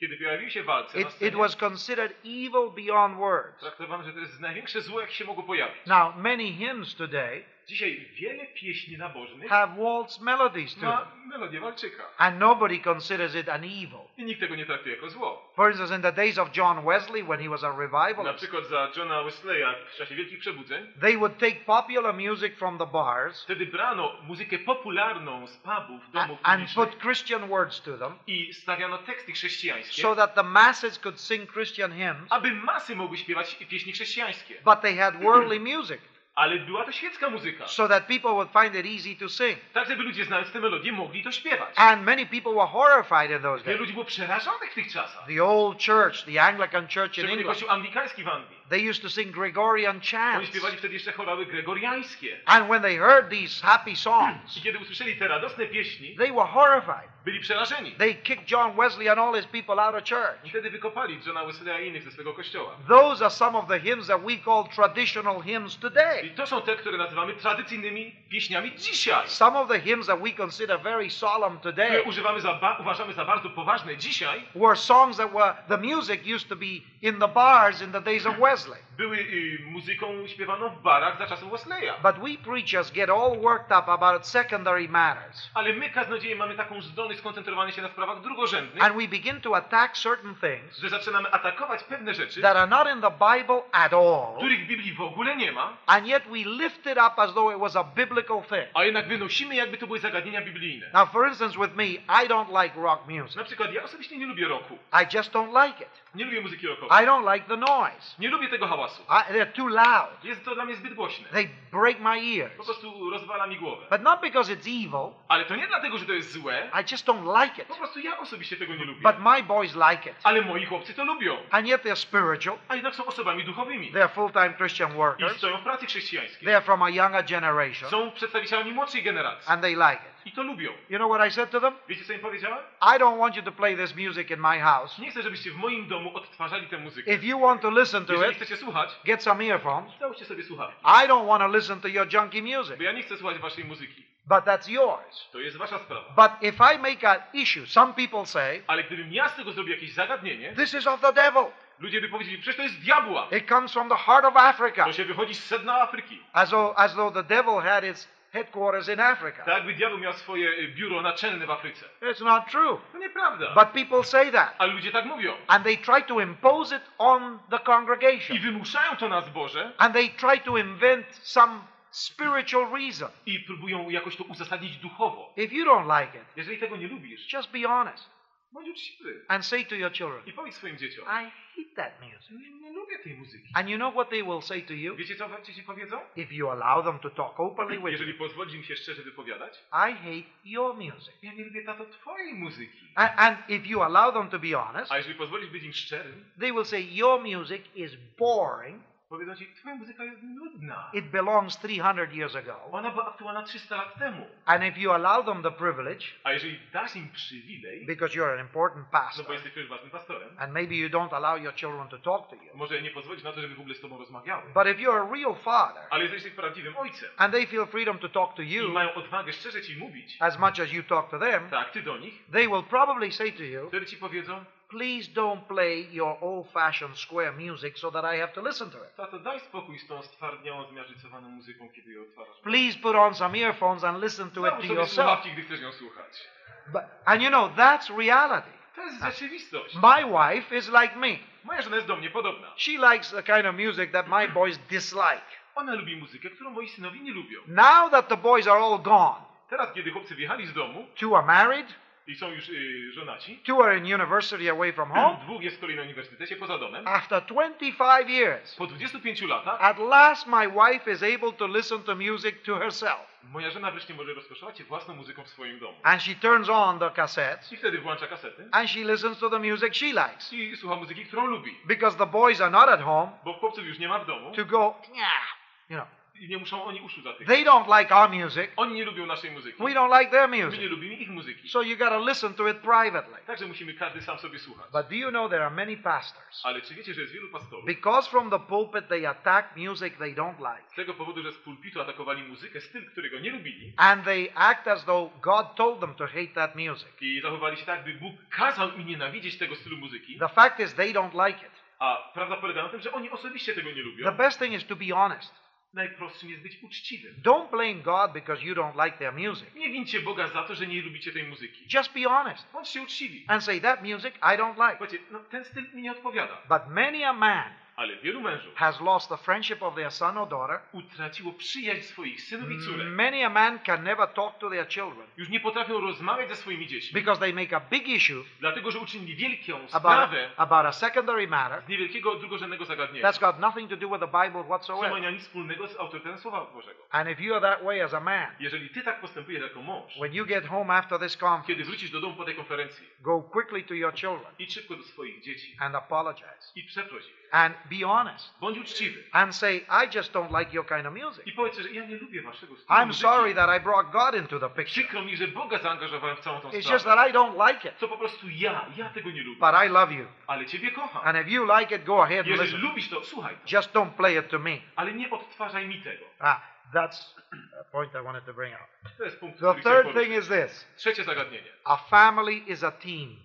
kiedy pojawiły się walce na it, scenie, it was considered evil beyond words. traktowano, że to jest największe zło, jak się mogło pojawić. Now, many hymns today Dzisiaj wiele pieśni nabożnych have waltz melodies to ma melodię walczyka. and nobody considers it an evil. I nikt tego nie traktuje jako zło. For instance, in the days of John Wesley, when he was a Na revivalist, przykład za Johna Wesleya w czasie Wielkich Przebudzeń, they would take popular music from the bars wtedy brano muzykę popularną z pubów, domów and put Christian words to them i stawiano teksty chrześcijańskie, so that the masses could sing Christian hymns, aby masy mogły śpiewać pieśni chrześcijańskie. but they had worldly music. Ale była to świecka muzyka. so that people would find it easy to sing. Tak, żeby ludzie znając tę melodię mogli to śpiewać. And many people were horrified in those Wielu days. ludzi było przerażonych w tych czasach. The old church, the Anglican church in England, kościół anglikański w Anglii. they used to sing Gregorian Oni chants. śpiewali wtedy jeszcze chorały gregoriańskie. And when they heard these happy songs, I kiedy usłyszeli te radosne pieśni, they were horrified. Byli przerażeni. They kicked John Wesley and all his people out of I church. wtedy wykopali Johna Wesleya i innych ze swego kościoła. Those are some of the hymns that we call traditional hymns I today. to są te, które nazywamy tradycyjnymi pieśniami dzisiaj. Some of the hymns that we consider very solemn Które today używamy za uważamy za bardzo poważne dzisiaj, were songs that were, the music used to be in the bars in the days of Wesley. Były y, muzyką śpiewaną w barach za czasów Wesleya. But we preachers get all worked up about secondary matters. Ale my, kaznodzieje, mamy taką zdolność skoncentrowania się na sprawach drugorzędnych, And we begin to attack certain things że zaczynamy atakować pewne rzeczy, that are not in the Bible at all, których w Biblii w ogóle nie ma, and yet we lift it up as though it was a biblical thing. a jednak wynosimy, jakby to były zagadnienia biblijne. Now, for instance, with me, I don't like rock music. Na przykład ja osobiście nie lubię roku. I just don't like it. Nie lubię muzyki rockowej. I don't like the noise. Nie lubię tego hałasu. I, they're too loud. Jest to dla mnie zbyt głośne. They break my Po ears. prostu rozwala mi głowę. But not because it's evil. Ale to nie dlatego, że to jest złe. I just don't like it. Po prostu ja osobiście tego nie lubię. But my boys like it. Ale moi chłopcy to lubią. And yet they're spiritual. A jednak są osobami duchowymi. They're full-time Christian I workers. stoją w pracy chrześcijańskiej. They're from a younger generation. Są przedstawicielami młodszej generacji. And they like it. I to lubią. You know what I said to them? Wiecie, co im powiedziałem? I don't want you to play this music in my house. Nie chcę, żebyście w moim domu odtwarzali tę muzykę. If you want to listen to Jeżeli it, chcecie słuchać, get some earphones. sobie słuchawki. I don't want to listen to your junky music. Bo ja nie chcę słuchać waszej muzyki. But that's yours. To jest wasza sprawa. But if I make an issue, some people say, Ale gdybym ja z tego zrobił jakieś zagadnienie, this is of the devil. ludzie by powiedzieli, przecież to jest diabła. It comes from the heart of Africa. To się wychodzi z sedna Afryki. As though, as though the devil had its headquarters in Africa. Tak jakby diabeł miał swoje y, biuro naczelne w Afryce. It's not true. To nieprawda. But people say that. Ale ludzie tak mówią. And they try to impose it on the I congregation. wymuszają to na zboże And they try to invent some spiritual reason. i próbują jakoś to uzasadnić duchowo. If you don't like it, Jeżeli tego nie lubisz, just be honest bądź uczciwy. and say to your children, I powiedz swoim dzieciom, I hate that music. nie, lubię tej muzyki. And you know what they will say to you? Wiecie co ci powiedzą? If you allow them to talk openly with Jeżeli pozwolisz im się szczerze wypowiadać, I hate your music. ja nie lubię tato twojej muzyki. And, and if you allow them to be honest, A jeżeli pozwolisz być im szczerym, they will say, Your music is boring. Powiedzą ci, twoja muzyka jest nudna. It belongs 300 years ago. Ona była aktualna 300 lat temu. And if you allow them the privilege, A jeżeli dasz im przywilej, because you're an important no pastor, bo jesteś przecież ważnym pastorem, and maybe you don't allow your children to talk to you, może nie na to, żeby w ogóle z tobą rozmawiały. but if you're a real father, Ale jeżeli jesteś prawdziwym ojcem and they feel freedom to talk to i you mają odwagę szczerze ci mówić, as much as you talk to them, tak, ty do nich, they will probably say to you, wtedy ci powiedzą, Please don't play your old fashioned square music so that I have to listen to it. tato, daj spokój z tą stwardniałą, zmiażdżycowaną muzyką, kiedy ją otwarasz. Please put on some earphones and listen to it to sobie yourself. słuchawki, gdy chcesz ją słuchać. But, and you know, that's reality. To jest rzeczywistość. My wife is like me. Moja żona jest do mnie podobna. She likes the kind of music that my boys dislike. Ona lubi muzykę, którą moi synowie nie lubią. Now that the boys are all gone, Teraz, kiedy chłopcy wyjechali z domu two are married, i są już y, żonaci, two are in university away from home. dwóch jest z kolei na uniwersytecie poza domem, After 25 years, po 25 latach at last my wife is able to listen to music to herself. moja żona wreszcie może rozkoszować się własną muzyką w swoim domu. And she turns on the cassettes I wtedy włącza kasety and she listens to the music she likes. i słucha muzyki, którą lubi. Because the boys are not at home Bo chłopców już nie ma w domu to go, yeah, you know. I nie muszą oni uszu zatykać. They don't like our music. Oni nie lubią naszej muzyki. We don't like their My nie music. lubimy ich muzyki. So you got to listen to it privately. Także musimy każdy sam sobie słuchać. But do you know there are many pastors? Ale czy wiecie, że jest wielu pastorów? Because from the pulpit they attack music they don't like. Z tego powodu, że z pulpitu atakowali muzykę, styl, którego nie lubili And they act as though God told them to hate that music. i zachowali się tak, by Bóg kazał im nienawidzieć tego stylu muzyki, The fact is they don't like it. a prawda polega na tym, że oni osobiście tego nie The lubią. best thing is to be honest. Najprostszym jest być uczciwym. Don't blame God because you don't like their music. Nie wincie Boga za to, że nie lubicie tej muzyki. Just be honest Bądźcie uczciwi. and say that music I don't like. Słuchajcie, no ten styl mi nie odpowiada. But many a man Ale wielu mężów has lost the friendship of their son or daughter. utraciło przyjaźń swoich synów i córek. Many a man can never talk to their children Już nie potrafią rozmawiać ze swoimi dziećmi, because they make a big issue dlatego że uczynili wielką about, sprawę about a secondary matter z niewielkiego, drugorzędnego zagadnienia, that's got nothing to do with the Bible co ma whatsoever. nic wspólnego z autorytetem Słowa Bożego. And if you are that way as a man, Jeżeli ty tak postępujesz jako mąż, when you get home after this conference, kiedy wrócisz do domu po tej konferencji, go quickly to your children idź szybko do swoich dzieci and apologize i przeproś ich. and be honest Bądź uczciwy. and say, I just don't like your kind of music. I powiedz, że ja nie lubię waszego stylu I'm sorry that I brought God into the picture. Przykro mi, że Boga zaangażowałem w całą tą It's just that I don't like it, To po prostu ja, ja tego nie lubię. but I love you. Ale ciebie kocham. And if you like it, go ahead and listen. lubisz to, słuchaj to. Just don't play it to me. Ale nie odtwarzaj mi tego. Ah, that's a point I wanted to bring out. To jest punkt, The third thing is this Trzecie zagadnienie. a family is a team.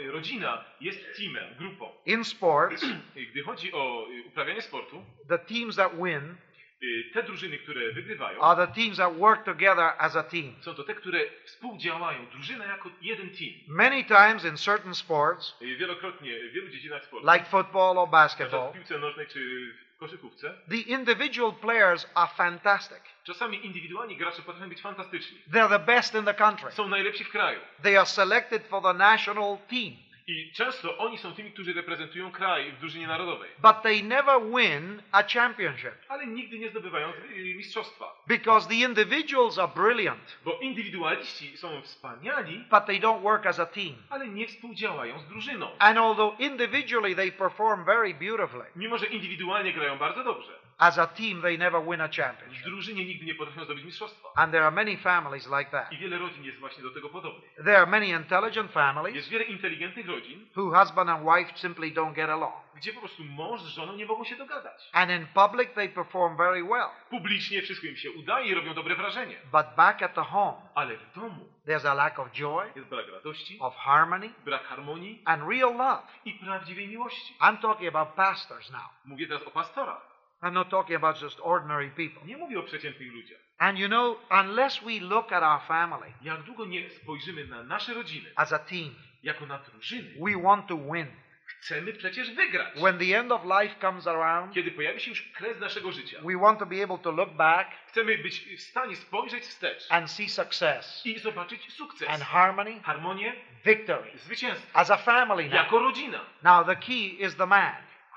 Y, rodzina jest teamem, grupą. In sports, Y, Gdy chodzi o y, uprawianie sportu, the teams that win te drużyny, które wygrywają, are the teams that work together as a team. są to te, które współdziałają. Drużyna jako jeden team. Many times in certain sports, Wielokrotnie w wielu dziedzinach sportu, like football or przykład w basketball, piłce nożnej czy w koszykówce, the individual players are fantastic. czasami indywidualni gracze potrafią być fantastyczni. They're the best in the country. Są najlepsi w kraju. They are selected for the national team, I często oni są tymi, którzy reprezentują kraj w drużynie narodowej. but they never win a championship Ale nigdy nie zdobywają y, mistrzostwa. because the individuals are brilliant, Bo indywidualiści są wspaniali, but they don't work as a team. ale nie współdziałają z drużyną. And although individually they perform very beautifully, Mimo, że indywidualnie grają bardzo dobrze, as a team they never win a w championship. drużynie nigdy nie potrafią zdobyć mistrzostwa. And there are many families like that. I wiele rodzin jest właśnie do tego podobnych. There are many intelligent families Jest wiele inteligentnych rodzin, who husband and wife simply don't get along. gdzie po prostu mąż z żoną nie mogą się dogadać. And in public they perform very well. Publicznie wszystko im się udaje i robią dobre wrażenie. But back at the home, Ale w domu there's a lack of joy, jest brak radości, of harmony, brak harmonii and real love. i prawdziwej miłości. I'm talking about pastors now. Mówię teraz o pastorach. I'm not talking about just ordinary people. Nie mówię o przeciętnych ludziach. And you know, unless we look at our family Jak długo nie spojrzymy na nasze rodziny as a team, jako na drużyny, we want to win. chcemy przecież wygrać. When the end of life comes around, Kiedy pojawi się już kres naszego życia, we want to be able to look back chcemy być w stanie spojrzeć wstecz and see success i zobaczyć sukces, and harmony, harmonię, victory zwycięstwo. as a family now. Jako rodzina. Now, the key is the man.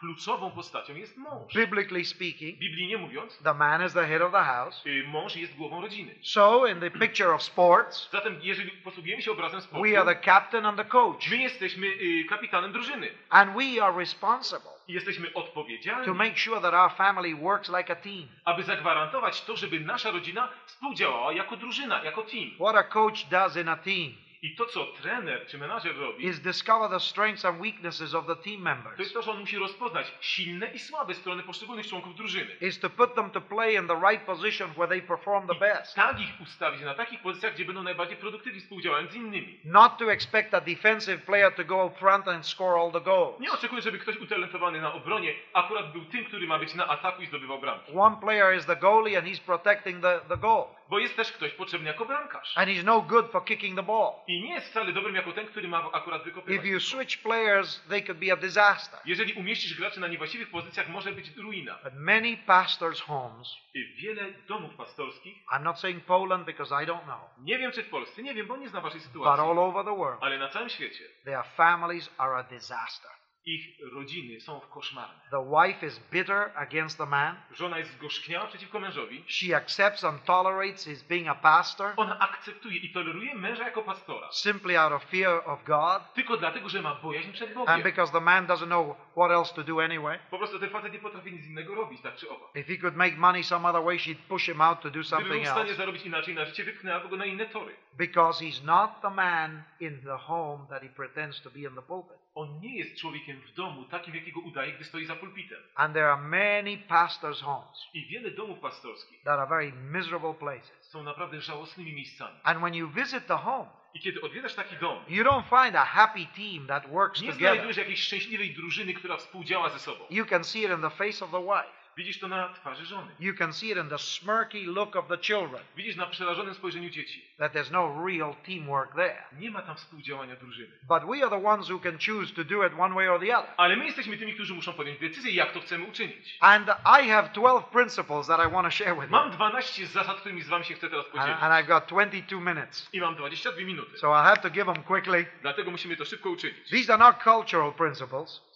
Kluczową postacią jest mąż. Biblically speaking, Biblijnie mówiąc, the man is the head of the house. y, mąż jest głową rodziny. So, in the picture of sports, Zatem, jeżeli posługujemy się obrazem sportu, we are the captain and the coach. my jesteśmy y, kapitanem drużyny And we are responsible i jesteśmy odpowiedzialni, to make sure that our family works like a team. aby zagwarantować to, żeby nasza rodzina współdziałała jako drużyna, jako team. What a coach does in a team I to, co trener czy menadżer robi, is discover the strengths and weaknesses of the team to members, jest to, że on musi rozpoznać silne i słabe strony poszczególnych członków drużyny. is to put them to play in the right position where they perform the best. Tak ich ustawić na takich pozycjach, gdzie będą najbardziej produktywni współdziałając z innymi. Not to expect a defensive player to go up front and score all the goals. Nie oczekuję, żeby ktoś utalentowany na obronie akurat był tym, który ma być na ataku i zdobywał bramki. One player is the goalie and he's protecting the, the goal. Bo jest też ktoś potrzebny jako bramkarz. And he's no good for kicking the ball. I nie jest wcale dobrym jako ten, który ma akurat wykopywać. If you switch players, they could be a disaster. Jeżeli umieścisz graczy na niewłaściwych pozycjach, może być ruina. But many pastors' homes, Wiele domów pastorskich, I'm not saying Poland because I don't know, nie wiem czy w Polsce, nie wiem, bo nie znam waszej but sytuacji, all over the world, ale na całym świecie their families are a disaster. Ich rodziny są w koszmarne. The wife is bitter against the man. Żona jest zgorzkniała przeciwko mężowi. She accepts and tolerates his being a pastor Ona akceptuje i toleruje męża jako pastora. simply out of fear of God Tylko dlatego, że ma bojaźń przed and Bogiem. because the man doesn't know what else to do anyway. Po prostu ten facet nie potrafi nic innego robić, tak czy owak. If he could make money some other way, she'd push him out to do Gdyby był something w stanie zarobić inaczej na życie, wypchnęłaby go na inne tory. because he's not the man in the home that he pretends to be in the pulpit. On nie jest człowiekiem w domu takim, jakiego udaje, gdy stoi za pulpitem. And there are many pastors' homes I wiele domów pastorskich that are very miserable places. są naprawdę żałosnymi miejscami. And when you visit the home, I kiedy odwiedzasz taki dom, you don't find a happy team that works nie together. znajdujesz jakiejś szczęśliwej drużyny, która współdziała ze sobą. You can see it in the face of the wife. Widzisz to na twarzy żony. You can see it in the smirky look of the children, Widzisz na przerażonym spojrzeniu dzieci. that there's no real teamwork there. Nie ma tam współdziałania drużyny. But we are the ones who can choose to do it one way or the other. Ale my jesteśmy tymi, którzy muszą podjąć decyzję, jak to chcemy uczynić. And I have 12 principles that I want to share with you. Mam 12 zasad, którymi z wami się chcę teraz And, podzielić. and I've got 22 minutes. I mam 22 minuty. So I'll have to give them quickly. Dlatego musimy to szybko uczynić. These are not cultural principles.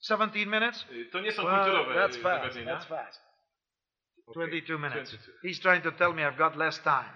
17 minutes? To nie są Well, kulturowe that's fast. That's fast. Okej, 22 minutes. 22. He's trying to tell me I've got less time.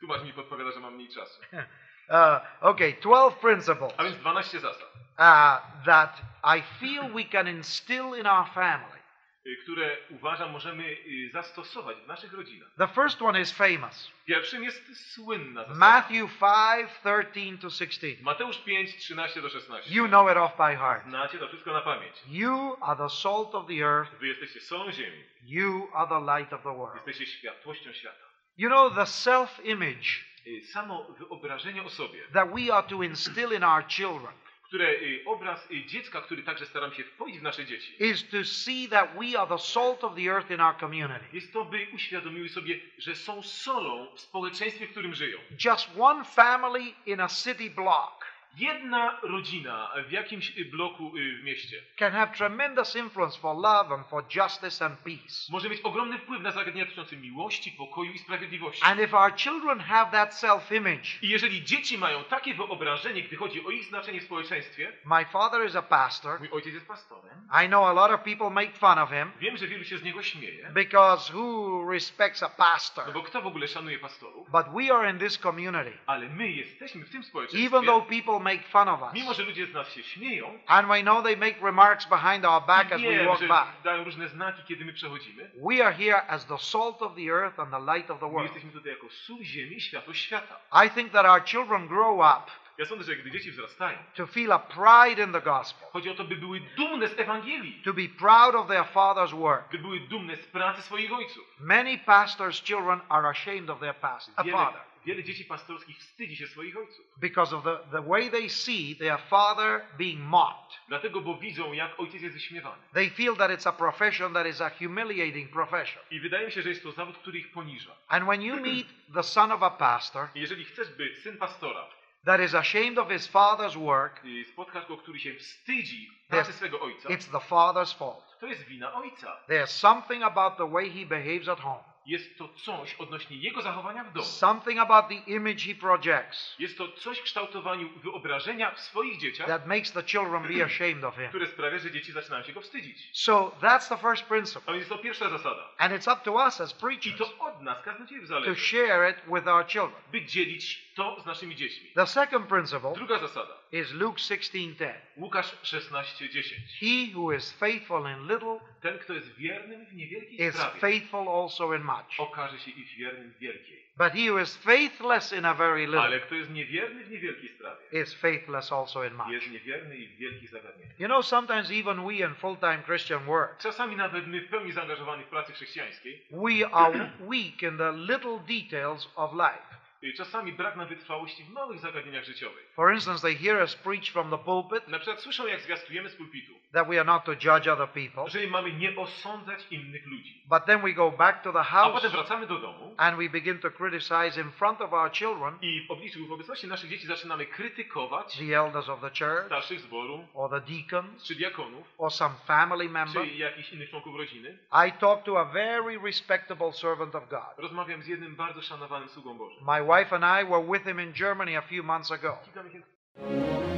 Tłumacz mi podpowiada, że mam mniej czasu. Uh, okay, 12 principles A więc 12 zasad, uh, that I feel we can instill in our family. Y, które uważam możemy y, zastosować w naszych rodzinach. The first one is famous Pierwszym jest słynna zasada. Matthew 5 13 to 16. Mateusz 5, 13 do 16. You know it off by heart. Znacie to wszystko na pamięć. You are the salt of the earth, Wy jesteście solą ziemi. you are the light of the world. Jesteście światłością świata. You know, the self image Y, Samo wyobrażenie o sobie, that we are to instill in our children które y, obraz y, dziecka, który także staram się wpoić w nasze dzieci, is to see that we are the salt of the earth in our community. jest to, by uświadomiły sobie, że są solą w społeczeństwie, w którym żyją. Just one family in a city block Jedna rodzina w jakimś bloku y, w mieście can have tremendous influence for love and for justice and peace. może mieć ogromny wpływ na zagadnienia dotyczące miłości, pokoju i sprawiedliwości. And if our children have that self image, I jeżeli dzieci mają takie wyobrażenie, gdy chodzi o ich znaczenie w społeczeństwie, my father is a pastor. mój ojciec jest pastorem, I know a lot of people make fun of him wiem, że wielu się z niego śmieje, because who respects a no pastor? bo kto w ogóle szanuje pastorów? But we are in this community. Ale my jesteśmy w tym społeczeństwie, Even though people make fun of us, mimo że ludzie z nas się śmieją, and we know they make remarks behind our back as we walk by, dają różne znaki, kiedy my przechodzimy, we are here as the salt of the earth and the light of the my world. jesteśmy tutaj jako sól ziemi, światło świata. I think that our children grow up Ja sądzę, że gdy dzieci wzrastają, to feel a pride in the gospel, chodzi o to, by były dumne z Ewangelii, to be proud of their father's work. by były dumne z pracy swoich ojców. Many pastors' children are ashamed of their past, a father wiele dzieci pastorskich wstydzi się swoich ojców. because of the, the way they see their father being mocked. Dlatego, bo widzą, jak ojciec jest wyśmiewany. They feel that it's a profession that is a humiliating profession. I wydaje mi się, że jest to zawód, który ich poniża. And when you meet the son of a pastor jeżeli chcesz, by syn pastora that is ashamed of his father's work, y, spotkasz go, który się wstydzi pracy swego ojca, it's the father's fault. to jest wina ojca. There's something about the way he behaves at home, Jest to coś odnośnie jego zachowania w domu. something about the image he projects Jest to coś w kształtowaniu wyobrażenia w swoich dzieciach, that makes the children be ashamed of him. które sprawia, że dzieci zaczynają się go wstydzić. So that's the first principle. A więc to pierwsza zasada. And it's up to us as I preachers to od nas, to zależy, share it with our children. by dzielić to z naszymi dziećmi. The second principle Druga zasada. is Luke 16:10. Łukasz 16:10. He who is faithful in little Ten, kto jest wiernym w niewielkiej is sprawie, faithful also in much. okaże się i wiernym w wielkiej. But he who is faithless in a very little Ale kto jest niewierny w niewielkiej sprawie, is faithless also in much. jest niewierny i w wielkich zagadnieniach. You know, sometimes even we in full time Christian work, Czasami nawet my w pełni zaangażowani w pracy chrześcijańskiej, we are weak in the little details of life. Y, czasami brak nam wytrwałości w małych zagadnieniach życiowych. For instance, they hear us preach from the pulpit Na przykład słyszą, jak zwiastujemy z pulpitu, that we are not to judge other people, że mamy nie osądzać innych ludzi. but then we go back to the A house potem wracamy do domu and we begin to criticize in front of our children i w obliczu, w obecności naszych dzieci zaczynamy krytykować the elders of the church starszych zboru, or the deacons czy diakonów, or some family member. czy jakichś innych członków rodziny. I talked to a very respectable servant of God. Rozmawiam z jednym bardzo szanowanym sługą Bożym. My wife and I were with him in Germany a few months ago.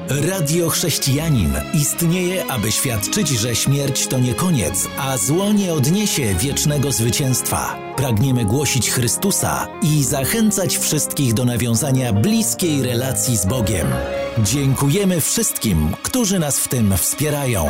Radio Chrześcijanin istnieje, aby świadczyć, że śmierć to nie koniec, a zło nie odniesie wiecznego zwycięstwa. Pragniemy głosić Chrystusa i zachęcać wszystkich do nawiązania bliskiej relacji z Bogiem. Dziękujemy wszystkim, którzy nas w tym wspierają.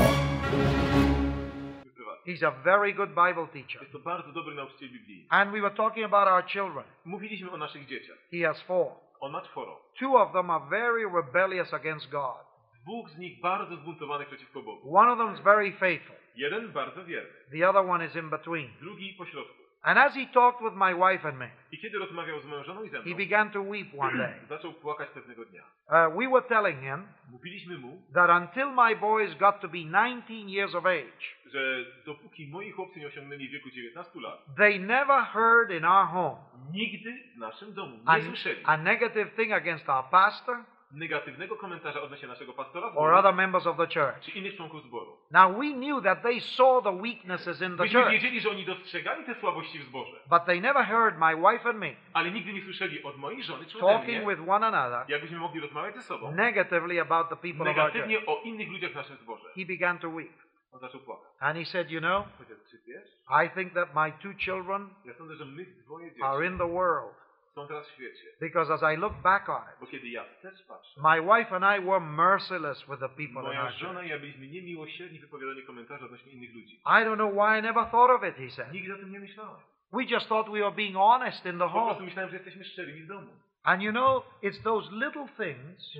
He's a very good Bible teacher. Jest to bardzo dobry nauczyciel biblijny. And we were talking about our children. Mówiliśmy o naszych dzieciach. He has four. On ma czworo. Two of them are very rebellious against God. Dwóch z nich bardzo zbuntowanych przeciwko Bogu. One of them is very faithful. Jeden bardzo wierny, The other one is in between. drugi pośrodku. And as he talked with my wife and me, I kiedy rozmawiał z i ze he began to weep one day. zaczął płakać pewnego dnia. Uh, we were telling him Mówiliśmy mu, that until my boys got to be 19 years of age, że dopóki moi chłopcy nie osiągnęli wieku 19 lat, they never heard in our home nigdy w naszym domu a, słyszeli a negative thing against our pastor negatywnego komentarza odnośnie naszego pastora or other members of the church. czy innych członków zboru. Now we knew that they saw the weaknesses in the Myśmy church, wiedzieli, że oni dostrzegali te słabości w zborze, but they never heard my wife and me ale nigdy nie słyszeli od mojej żony czy ode talking mnie, with one another jakbyśmy mogli rozmawiać ze sobą, negatively about the people of our church. negatywnie o innych ludziach w naszym zborze. He began to weep. On zaczął płakać. And he said, You know? I think that my two children are in the world są teraz w świecie. because as I look back on it, ja patrzę, my wife and I were merciless with the people in our żona church. i ja byliśmy niemiłosierni w wypowiadaniu komentarzy odnośnie innych ludzi. I don't know why I never thought of it, he said. Nigdy o tym nie myślałem. We just thought we were being honest in the Po prostu home. myślałem, że jesteśmy szczerymi w domu. And you know, it's those little things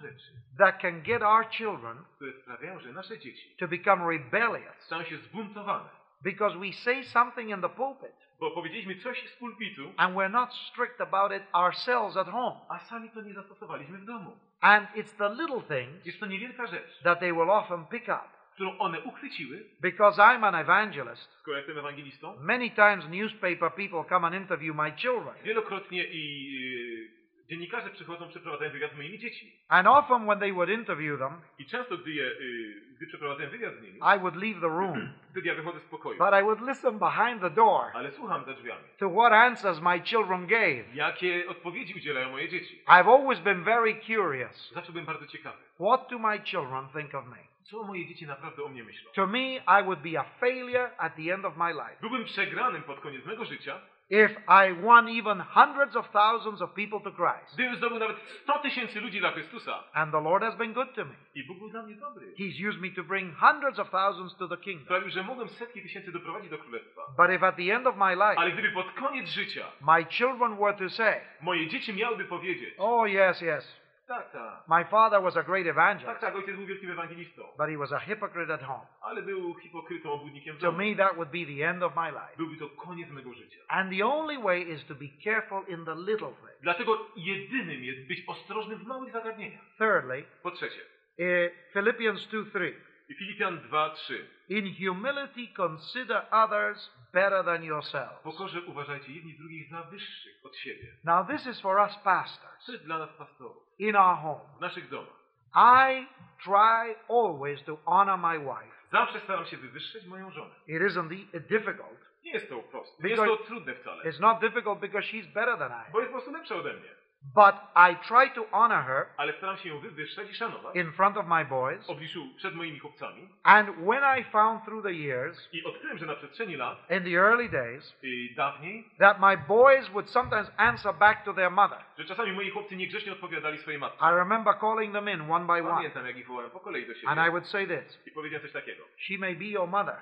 rzeczy, that can get our children sprawiają, że nasze dzieci to become rebellious stają się zbuntowane. because we say something in the pulpit Bo powiedzieliśmy coś z pulpitu, and we're not strict about it ourselves at home. a sami to nie zastosowaliśmy w domu. And it's the little things Jest to niewielka rzecz, that they will often pick up. którą one uchwyciły, Because I'm an evangelist, skoro jestem ewangelistą. many times newspaper people come and interview my children. Wielokrotnie i yy, dziennikarze przychodzą, przeprowadzają wywiad z moimi dziećmi. And often when they would interview them, I często, gdy, je, yy, gdy przeprowadzałem wywiad z nimi, I would leave the room. wtedy ja wychodzę z pokoju. But I would listen behind the door Ale słucham za drzwiami. to what answers my children gave. Jakie odpowiedzi udzielają moje dzieci? I've always been very curious. Zawsze byłem bardzo ciekawy. What do my children think of me? Co moje dzieci naprawdę o mnie myślą? To me, I would be a failure at the end of my life Byłbym przegranym pod koniec mego życia, if I won even hundreds of thousands of people to Christ. gdybym zdobył nawet 100 tysięcy ludzi dla Chrystusa. And the Lord has been good to me. I Bóg był dla mnie dobry. He's used me to bring hundreds of thousands to the kingdom. Sprawił, że mogłem setki tysięcy doprowadzić do Królestwa. But if at the end of my life, Ale gdyby pod koniec życia my children were to say, moje dzieci miałyby powiedzieć, Oh, yes, yes, tak, tak, my father was a great tak, evangelist, tak, ojciec był wielkim ewangelistą, but he was a hypocrite at home. ale był hipokrytą, obłudnikiem w To me, that would be the end of my life. Byłby to koniec mego życia. And the only way is to be careful in the little things. Dlatego jedynym jest być ostrożnym w małych zagadnieniach. Thirdly, Po trzecie, uh, Philippians 2 3. i Filipian 2, 3. In humility, consider others better than W yourselves. pokorze uważajcie jedni drugich za wyższych od siebie. Now, this is for us pastors Co jest dla nas pastorów? in our home. W naszych domach. I try always to honor my wife. Zawsze staram się wywyższyć moją żonę. It isn't difficult. Nie jest to proste. Nie jest to trudne wcale. It's not difficult because she's better than I. Bo jest po prostu lepsza ode mnie. But I try to honor her Ale staram się ją wywyższać i szanować. in front of my boys. W obliczu przed moimi chłopcami. And when I found through the years, I odkryłem, że na przestrzeni lat, in the early days, y, dawniej, that my boys would sometimes answer back to their mother. że czasami moi chłopcy niegrzecznie odpowiadali swojej matce. I remember calling them in one by one. Pamiętam, jak ich wołałem po kolei do And I siebie. would say this I powiedziałem coś takiego. She may be your mother,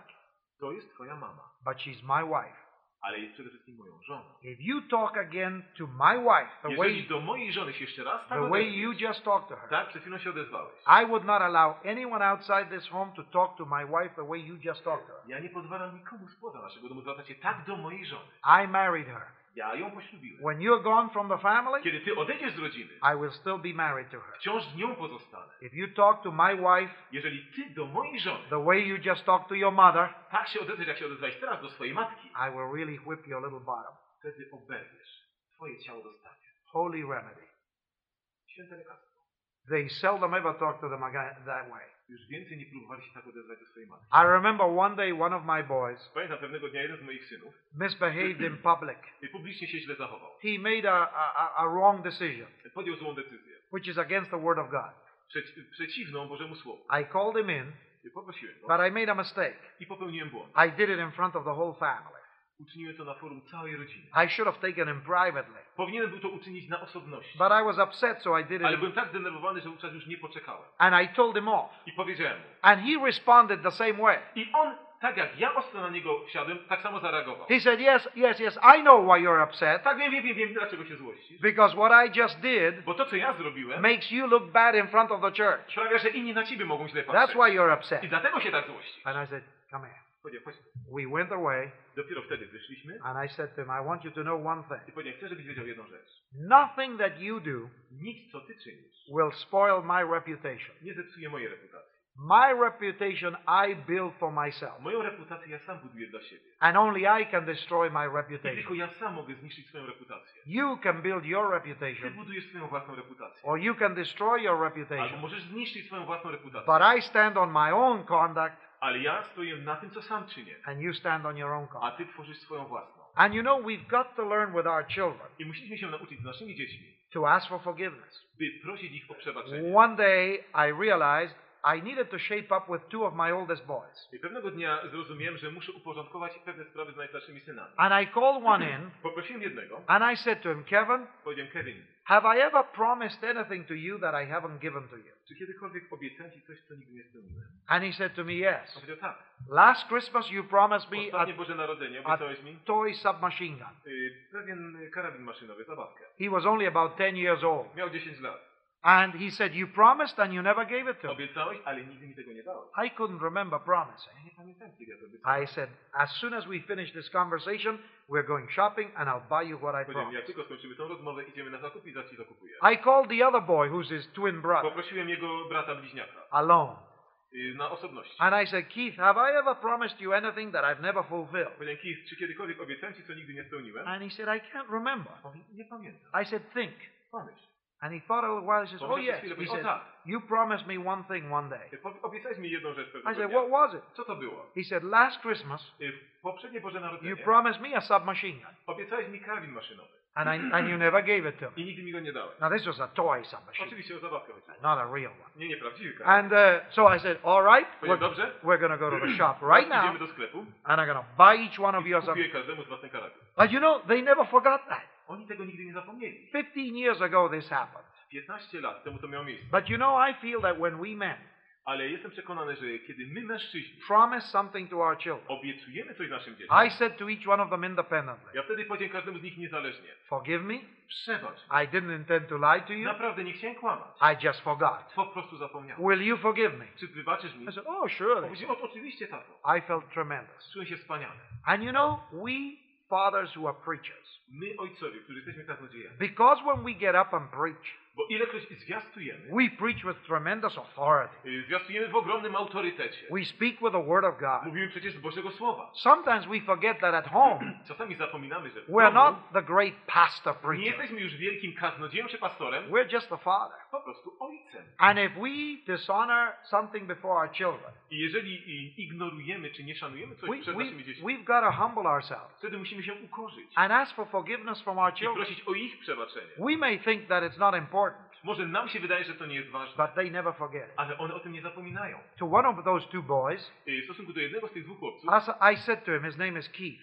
To jest twoja mama, but she's my wife. Ale jest przede wszystkim moją żoną. If you talk again to my wife the Jeżeli way, do mojej żony się jeszcze raz tak the way you just talked to her, tak, przed chwilą się odezwałeś. I would not allow anyone outside this home to talk to my wife the way you just talked to her. Ja nie pozwalam nikomu spoza naszego domu zwracać się tak do mojej żony. I married her. Ja ją poślubiłem. When you're gone from the family, Kiedy ty odejdziesz z rodziny, I will still be married to her. wciąż z nią pozostanę. If you talk to my wife Jeżeli ty do mojej żony the way you just talked to your mother, tak się odezwiesz, jak się odezwałeś teraz do swojej matki, I will really whip your little bottom. wtedy oberwiesz. Twoje ciało dostanie. Holy remedy. Święte lekarstwo. They seldom ever talk to them again that way. Już więcej nie próbowali się tak odezwać do swojej matki. I remember one day one of my boys Pamiętam pewnego dnia jeden z moich synów misbehaved in public. i publicznie się źle zachował. He made a, a, a wrong decision, Podjął złą decyzję. which is against the word of God. Przeci przeciwną Bożemu Słowu. I called him in, I poprosiłem go but I made a mistake. i popełniłem błąd. I did it in front of the whole family. Uczyniłem to na forum całej rodziny. I should have taken him privately. Powinienem był to uczynić na osobności. But I was upset, so I did Ale it. byłem tak zdenerwowany, że wówczas już nie poczekałem. And I told him off. I powiedziałem mu. And he responded the same way. I on, tak jak ja ostro na niego wsiadłem, tak samo zareagował. He said, Yes, yes, yes, I know why you're upset. Tak wiem, wiem, wiem, wiem, dlaczego się złościsz. Because what I just did Bo to, co ja zrobiłem, makes you look bad in front of the church. sprawia, że inni na ciebie mogą źle That's patrzeć. why you're I upset. dlatego się tak złościsz. And I said, Come here. We went away, Dopiero wtedy wyszliśmy and I said to him, I want you to know one thing. i powiedział, chcę, żebyś wiedział jedną rzecz. Nothing that you do Nic, co ty czynisz, will spoil my reputation. nie zepsuje mojej reputacji. My reputation I build for myself. Moją reputację ja sam buduję dla siebie. And only I can destroy my I tylko reputation. ja sam mogę zniszczyć swoją reputację. You can build your Ty reputation, budujesz swoją własną reputację. or you can destroy your Albo reputation. możesz zniszczyć swoją własną reputację. But I stand on my own conduct, Ale ja stoję na tym, co sam czynię. and you stand on your own A ty tworzysz swoją własną. And you know, we've got to learn with our children I musieliśmy się nauczyć z naszymi dziećmi, to ask for forgiveness. by prosić ich o przebaczenie. One day I realized I needed to shape up with two of my oldest boys. I pewnego dnia zrozumiałem, że muszę uporządkować pewne sprawy z najstarszymi synami. And I called one in, Poprosiłem jednego, and I said to him, Kevin, powiedziałem, Kevin, have I ever promised anything to you that I haven't given to you? czy kiedykolwiek obiecałem ci coś, co nigdy nie spełniłem? And he said to me, Yes. Powiedział, tak. Last Christmas you promised me Ostatnie a, Boże Narodzenie obiecałeś mi toy submachine gun. y, pewien karabin maszynowy, zabawkę. He was only about 10 years old. Miał 10 lat. And he said, You promised and you never gave it to me. Obiecałeś, ale nigdy mi tego nie dałeś. I couldn't remember promising. Ja nie pamiętam, kiedy ja to obiecałem. I said, As soon as we finish this conversation, we're going shopping and I'll buy you what I Powiedziałem, jak promised. tylko skończymy tą rozmowę, idziemy na zakup i za ci zakupuję. I called the other boy, who's his twin brother, Poprosiłem jego brata bliźniaka alone. y, na osobności. And I said, Keith, have I ever promised you anything that I've never fulfilled? Powiedziałem, Keith, czy kiedykolwiek obiecałem ci, co nigdy nie spełniłem? And he said, I can't remember. Mówi, nie pamiętam. I said, Think. Pomyśl. And he thought a little while. He says, Oh, yes. chwilę, He said, tak. You promised me one thing one day. Obiecałeś mi jedną rzecz I said. What was it? Co to było? He said, Last Christmas, Y, w Poprzednie Boże you promised me a submachine gun. obiecałeś mi karabin maszynowy And, I, and you never gave it to me. i nigdy mi go nie dałeś. Now, this was a toy submachine, Oczywiście o zabawkę chodziło. not a real one. Nie, karabin. And uh, so I said, All right, we're, dobrze, we're going to go to the shop right now, idziemy do sklepu and I'm going to buy each one of a- kupię każdemu z własny karabin. But you know, they never forgot that. Oni tego nigdy nie zapomnieli. 15 years ago, this happened. 15 lat temu to miało miejsce. But you know, I feel that when we men Ale jestem przekonany, że kiedy my mężczyźni promise something to our children, obiecujemy coś naszym dzieciom, I said to each one of them independently, ja wtedy powiedziałem każdemu z nich niezależnie. Forgive me. Przebacz. I didn't intend to lie to you. Naprawdę nie chciałem kłamać. I just forgot. Po prostu zapomniałem. Will you forgive me? Czy wybaczysz mi? I said, Oh, surely. Powiedział, o, oczywiście tato. I felt tremendous. Czułem się wspaniale. And you know, we fathers who are preachers, My ojcowie, którzy jesteśmy kaznodziejami. because when we get up and preach, Bo ilekroć zwiastujemy, we preach with tremendous authority. y, zwiastujemy w ogromnym autorytecie. We speak with the Word of God. Mówimy przecież z Bożego Słowa. Sometimes we forget that at home, Czasami zapominamy, że we're not the great pastor nie preacher. jesteśmy już wielkim kaznodzieją czy pastorem, We're just the father. po prostu ojcem. And if we dishonor something before our children, I jeżeli y, ignorujemy czy nie szanujemy coś we, przed we, naszymi dziećmi, we've got to humble ourselves wtedy musimy się ukorzyć and ask for forgiveness from our i children. prosić o ich przebaczenie. We may think that it's not important, Może nam się wydaje, że to nie jest ważne, but they never forget ale one o tym nie zapominają. To one of those two boys, W stosunku do jednego z tych dwóch chłopców, I said to him, his name is Keith.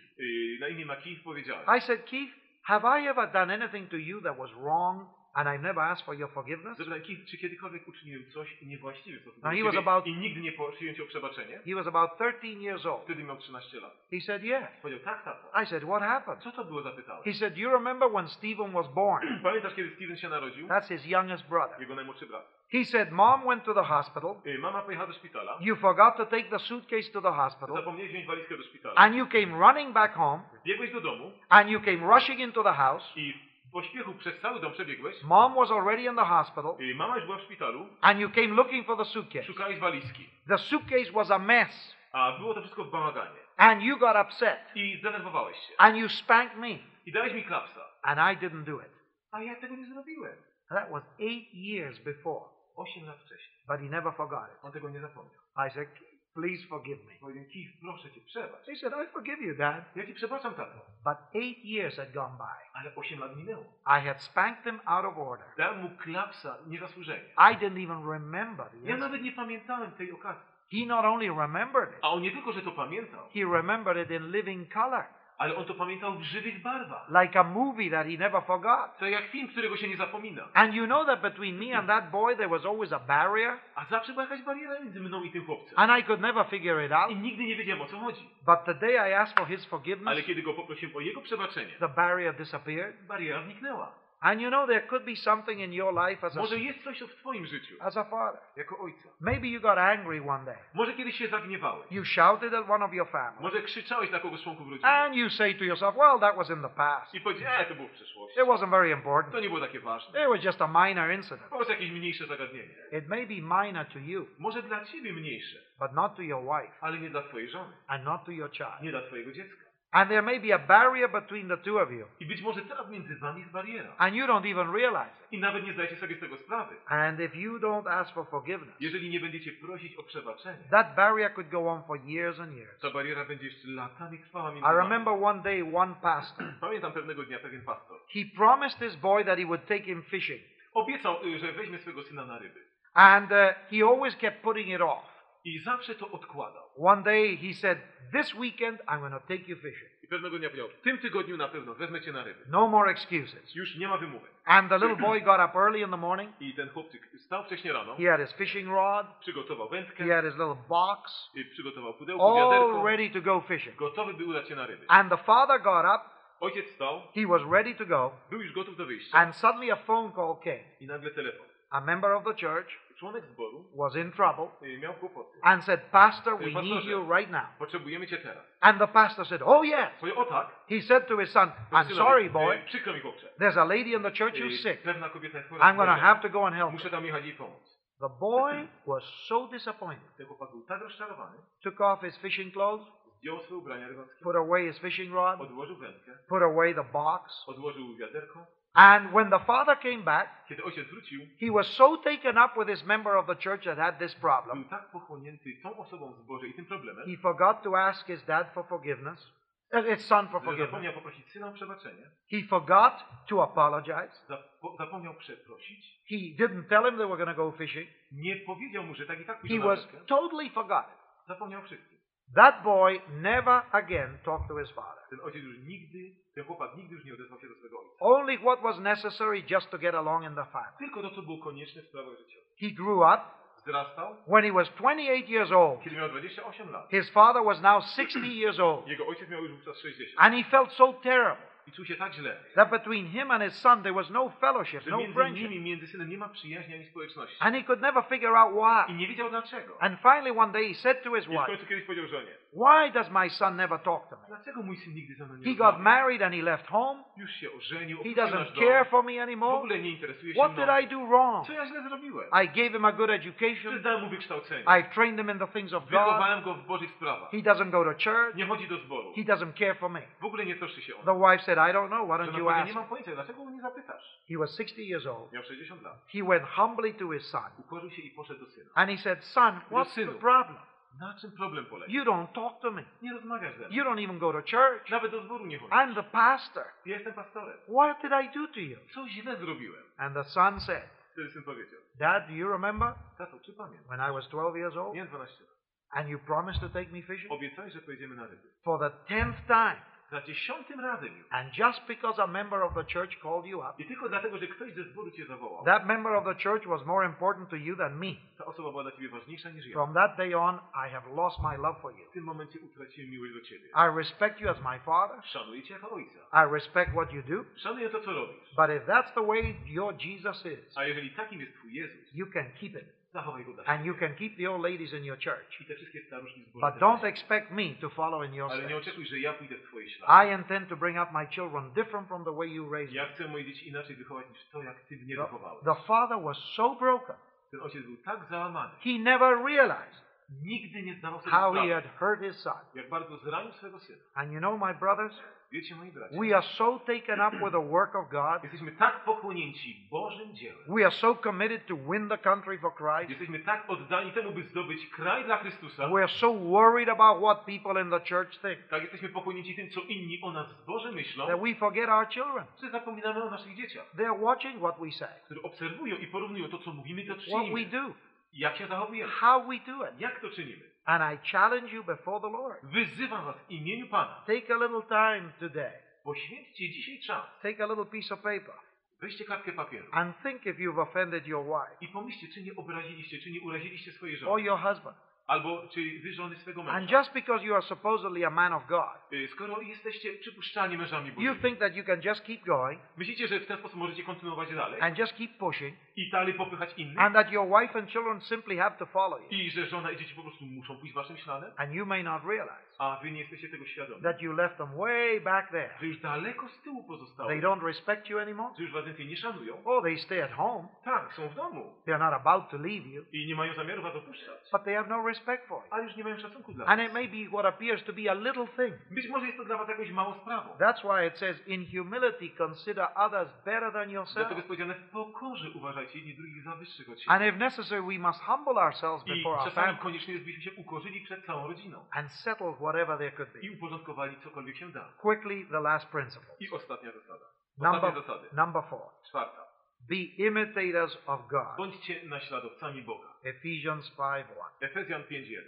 na imię Makich powiedziałem, I said, Keith, have I ever done anything to you that was wrong and I've never asked for your forgiveness? Keith, czy kiedykolwiek uczyniłem coś niewłaściwe w stosunku No, do he was ciebie about- i nigdy nie cię o przebaczenie? He was about 13 years old. Wtedy miał 13 lat. He said, yes. Powiedział, tak, tato. I said, what happened? Co to było, zapytałem. He said, you remember when Stephen was born? Pamiętasz, kiedy Steven się narodził? That's his youngest brother. Jego najmłodszy brat. He said, mom went to the hospital. Y, Mama pojechała do szpitala. You forgot to take the suitcase to the hospital. Zapomniałeś wziąć walizkę do szpitala. And you came running back home. Biegłeś do domu And you came rushing into the house. i pośpiechu przez cały dom przebiegłeś. Mom was already in the hospital. Y, Mama już była w szpitalu. And you came looking for the suitcase. Szukałeś walizki. The suitcase was a mess. A było to wszystko w bałaganie. And you got upset. I zdenerwowałeś się. And you spanked me. I dałeś mi klapsa. And I didn't do it. A ja tego nie zrobiłem. That was eight years before. Osiem lat wcześniej. But he never forgot it. On tego nie zapomniał. I said, please forgive me. Powiedział, Keith, proszę cię, przebacz. He said, I forgive you, Dad. Ja ci przebaczam, tato. But eight years had gone by. Ale osiem lat minęło. I had spanked him out of order. Dałem mu klapsa niezasłużenie. I didn't even remember the Ja incident. nawet nie pamiętałem tej okazji. He not only remembered it, A on nie tylko, że to pamiętał, he remembered it in living color. Ale on to pamiętał w żywych barwach. Like a movie that he never forgot. To jak film, którego się nie zapomina. And you know that between me and that boy there was always a barrier, A zawsze była jakaś bariera między mną i tym chłopcem. and I could never figure it out. I nigdy nie wiedziałem o co chodzi. But the day I asked for his Ale forgiveness, kiedy go poprosiłem o jego przebaczenie, the barrier disappeared, bariera zniknęła. And you know, there could be something in your life as a, Może jest coś w twoim życiu, as a father. jako ojca. Maybe you got angry one day. Może kiedyś się zagniewałeś. You shouted at one of your family. Może krzyczałeś na kogoś z członków rodziny. And you say to yourself, well, that was in the past. I powiedziałeś, e, to było w przeszłości. It wasn't very important. To nie było takie ważne. It was just a minor incident. Po prostu jakieś mniejsze zagadnienie. It may be minor to you, Może dla ciebie mniejsze, but not to your wife ale nie dla twojej żony. and not to your child. Nie dla twojego dziecka. And there may be a barrier between the two of you, I być może teraz między wami jest bariera. and you don't even realize it. I nawet nie zdajecie sobie z tego sprawy. And if you don't ask for forgiveness, Jeżeli nie będziecie prosić o przebaczenie, that barrier could go on for years and years. ta bariera będzie jeszcze latami trwała między I wami. remember one day one pastor, Pamiętam pewnego dnia pewien pastor he promised his boy that he would take him fishing. obiecał, że weźmie syna na ryby. And uh, he always kept putting it off. I zawsze to odkładał. One day he said, This weekend I'm going to take you fishing. I pewnego dnia powiedział, w tym tygodniu na pewno wezmę cię na ryby. No more excuses. Już nie ma wymówek. And the little boy got up early in the morning. I ten chłopczyk stał wcześnie rano, He had his fishing rod, przygotował wędkę, he had his little box, y, przygotował pudełko, all wiaderko, ready to go fishing. gotowy by udać się na ryby. And the father got up, Ojciec stał, he was ready to go, był już gotów do wyjścia. and suddenly a phone call came. I nagle telefon. A member of the church Członek zboru was in trouble miał kłopoty. and said, Pastor, we Hey, need you right now. Potrzebujemy cię teraz. And the pastor said, Oh, yes. Powiedział, o tak. He said to his son, I'm synowi, sorry, boy. Przykro mi chłopcze. There's a lady in the church who's sick. Pewna kobieta jest chora. I'm going to have to go and help Muszę tam jechać pomóc. The boy was so disappointed, Ten chłopak był tak rozczarowany, took off his fishing clothes, zdjął swoje ubrania rybackie, put away his fishing rod, odłożył wędkę, put away the box. odłożył wiaderko. And when the father came back, Kiedy ojciec wrócił, he was so taken up with his member of the church that had this problem, był tak pochłonięty tą osobą w zborze i tym problemem, he forgot to ask his dad for forgiveness, uh, his son for że forgiveness. zapomniał poprosić syna o przebaczenie, He forgot to apologize. zapo- zapomniał przeprosić, He didn't tell him they were going to go fishing. nie powiedział mu, że tak i tak He pójdzie na was wędkę. totally forgotten. Zapomniał wszystkim. That boy never again talked to his father. Ten ojciec już nigdy, ten chłopak nigdy już nie odezwał się do swojego ojca. Only what was necessary just to get along in the family. Tylko to, co było konieczne w sprawach życiowych. He grew up. Wzrastał, When he was 28 years old, kiedy miał 28 lat. his father was now 60 years old. Jego ojciec miał już wówczas 60. And he felt so terrible I czuł się tak źle, that between him and his son there was no fellowship, że no między friendship. nimi, między synem nie ma przyjaźni ani społeczności. And he could never figure out I why. nie wiedział dlaczego. And finally one day he said to his I w wife, końcu kiedyś powiedział żonie, Why does my son never talk to me? dlaczego mój syn nigdy ze mną nie He got rozmawia? married and he left home. Już się ożenił, He opuścił nasz doesn't dom. care for me W anymore. ogóle nie interesuje się What mną. did I do wrong? Co ja źle zrobiłem? I gave him a good education. dałem mu wykształcenie? I've trained him in the things of God. Wychowałem go w Bożych sprawach. He doesn't go to church. Nie chodzi do zboru. He doesn't care for me. W ogóle nie troszczy się o The wife said, I don't know. Why don't you ask? nie mam pojęcia, dlaczego nie zapytasz? He was 60 years old. Miał 60 lat. He went humbly to his son. Ukorzył się i poszedł do syna. And he said, Son, what's the problem? Na czym problem polega? You don't talk to me. Nie rozmawiasz ze mną. You don't even go to church. Nawet do zboru nie chodzisz. I'm the pastor. Jestem pastorem. What did I do to you? Co źle zrobiłem? And the son said, Wtedy syn powiedział. Dad, do you remember Tato, czy pamiętasz? when I was 12 years old Miałem 12 lat. and you promised to take me fishing? Obiecałeś, że pojedziemy na ryby. For the tenth time. Za dziesiątym razem już. And just because a member of the church called you up, I tylko dlatego, że ktoś ze zboru cię zawołał. that member of the church was more important to you than me. Ta osoba była dla ciebie ważniejsza niż ja. From that day on, I have lost my love for you. W tym momencie utraciłem miłość do ciebie. I respect you as my father. Szanuję cię jako ojca. I respect what you do. Szanuję to, co robisz. But if that's the way your Jesus is, A jeżeli takim jest twój Jezus, you can keep it. Zachowaj go dla And siebie. you can keep the old ladies in your church. I te wszystkie staruszki z But boru. don't expect me to follow in your Ale nie steps. oczekuj, że ja pójdę w twoje ślady. I intend to bring up my children different from the way you raised Ja them. chcę moje dzieci inaczej wychować niż to, jak ty mnie The, wychowałeś. the father was so broken, Ten ojciec był tak załamany. he never realized Nigdy nie zdawał sobie how he sprawy, had hurt his son. jak bardzo zranił swego syna. And you know, my brothers, Wiecie, moi bracia, we are so taken up with the work of God. jesteśmy tak pochłonięci Bożym dziełem. We are so committed to win the country for Christ. Jesteśmy tak oddani temu, by zdobyć kraj dla Chrystusa. We are so worried about what people in the church think Tak jesteśmy pochłonięci tym, co inni o nas myślą, that we forget our children. że zapominamy o naszych dzieciach, They're watching what we say, które obserwują i porównują to, co mówimy, to what we czynimy. do, Jak się zachowujemy. how we do it. Jak to czynimy. And I challenge you before the Lord. Wyzywam was w imieniu Pana. Take a little time today. Poświęćcie dzisiaj czas. Take a little piece of paper Weźcie kartkę papieru and think if you've offended your wife i pomyślcie, czy nie obraziliście, czy nie uraziliście swojej or żony your husband. Albo czy wy żony swego And męża. just because you are supposedly a man of God, Y, Skoro jesteście przypuszczalnie mężami you Bożymi, think that you can just keep going myślicie, że w ten sposób możecie kontynuować dalej and just keep pushing, i dalej popychać innych? and that your wife and children simply have to follow you. I że żona i dzieci po prostu muszą pójść waszym śladem? And you may not realize A wy nie jesteście tego świadomi. that you left them way back there. Że już daleko z tyłu pozostało. They don't respect you anymore. Że już was więcej nie szanują. Oh, they stay at home. Tak, są w domu. They're not about to leave you, I nie mają zamiaru was opuszczać. but they have no respect for. Ale już nie mają szacunku dla And it may be what appears to be a little thing. Być może jest to dla was jakąś małą sprawą. That's why it says, in humility, consider others better than yourself. Dlatego jest powiedziane, w pokorze uważajcie jedni drugich za wyższych od siebie. And if necessary, we must humble ourselves I before our czasami family koniecznie byśmy się ukorzyli przed całą rodziną. and settle whatever there could I be. uporządkowali cokolwiek się da. Quickly, the last principle. I ostatnia zasada. Ostatnie Number, zasady. number four. Czwarta. Be imitators of God. Bądźcie naśladowcami Boga. Ephesians 5 Efezjan 5.1. 1.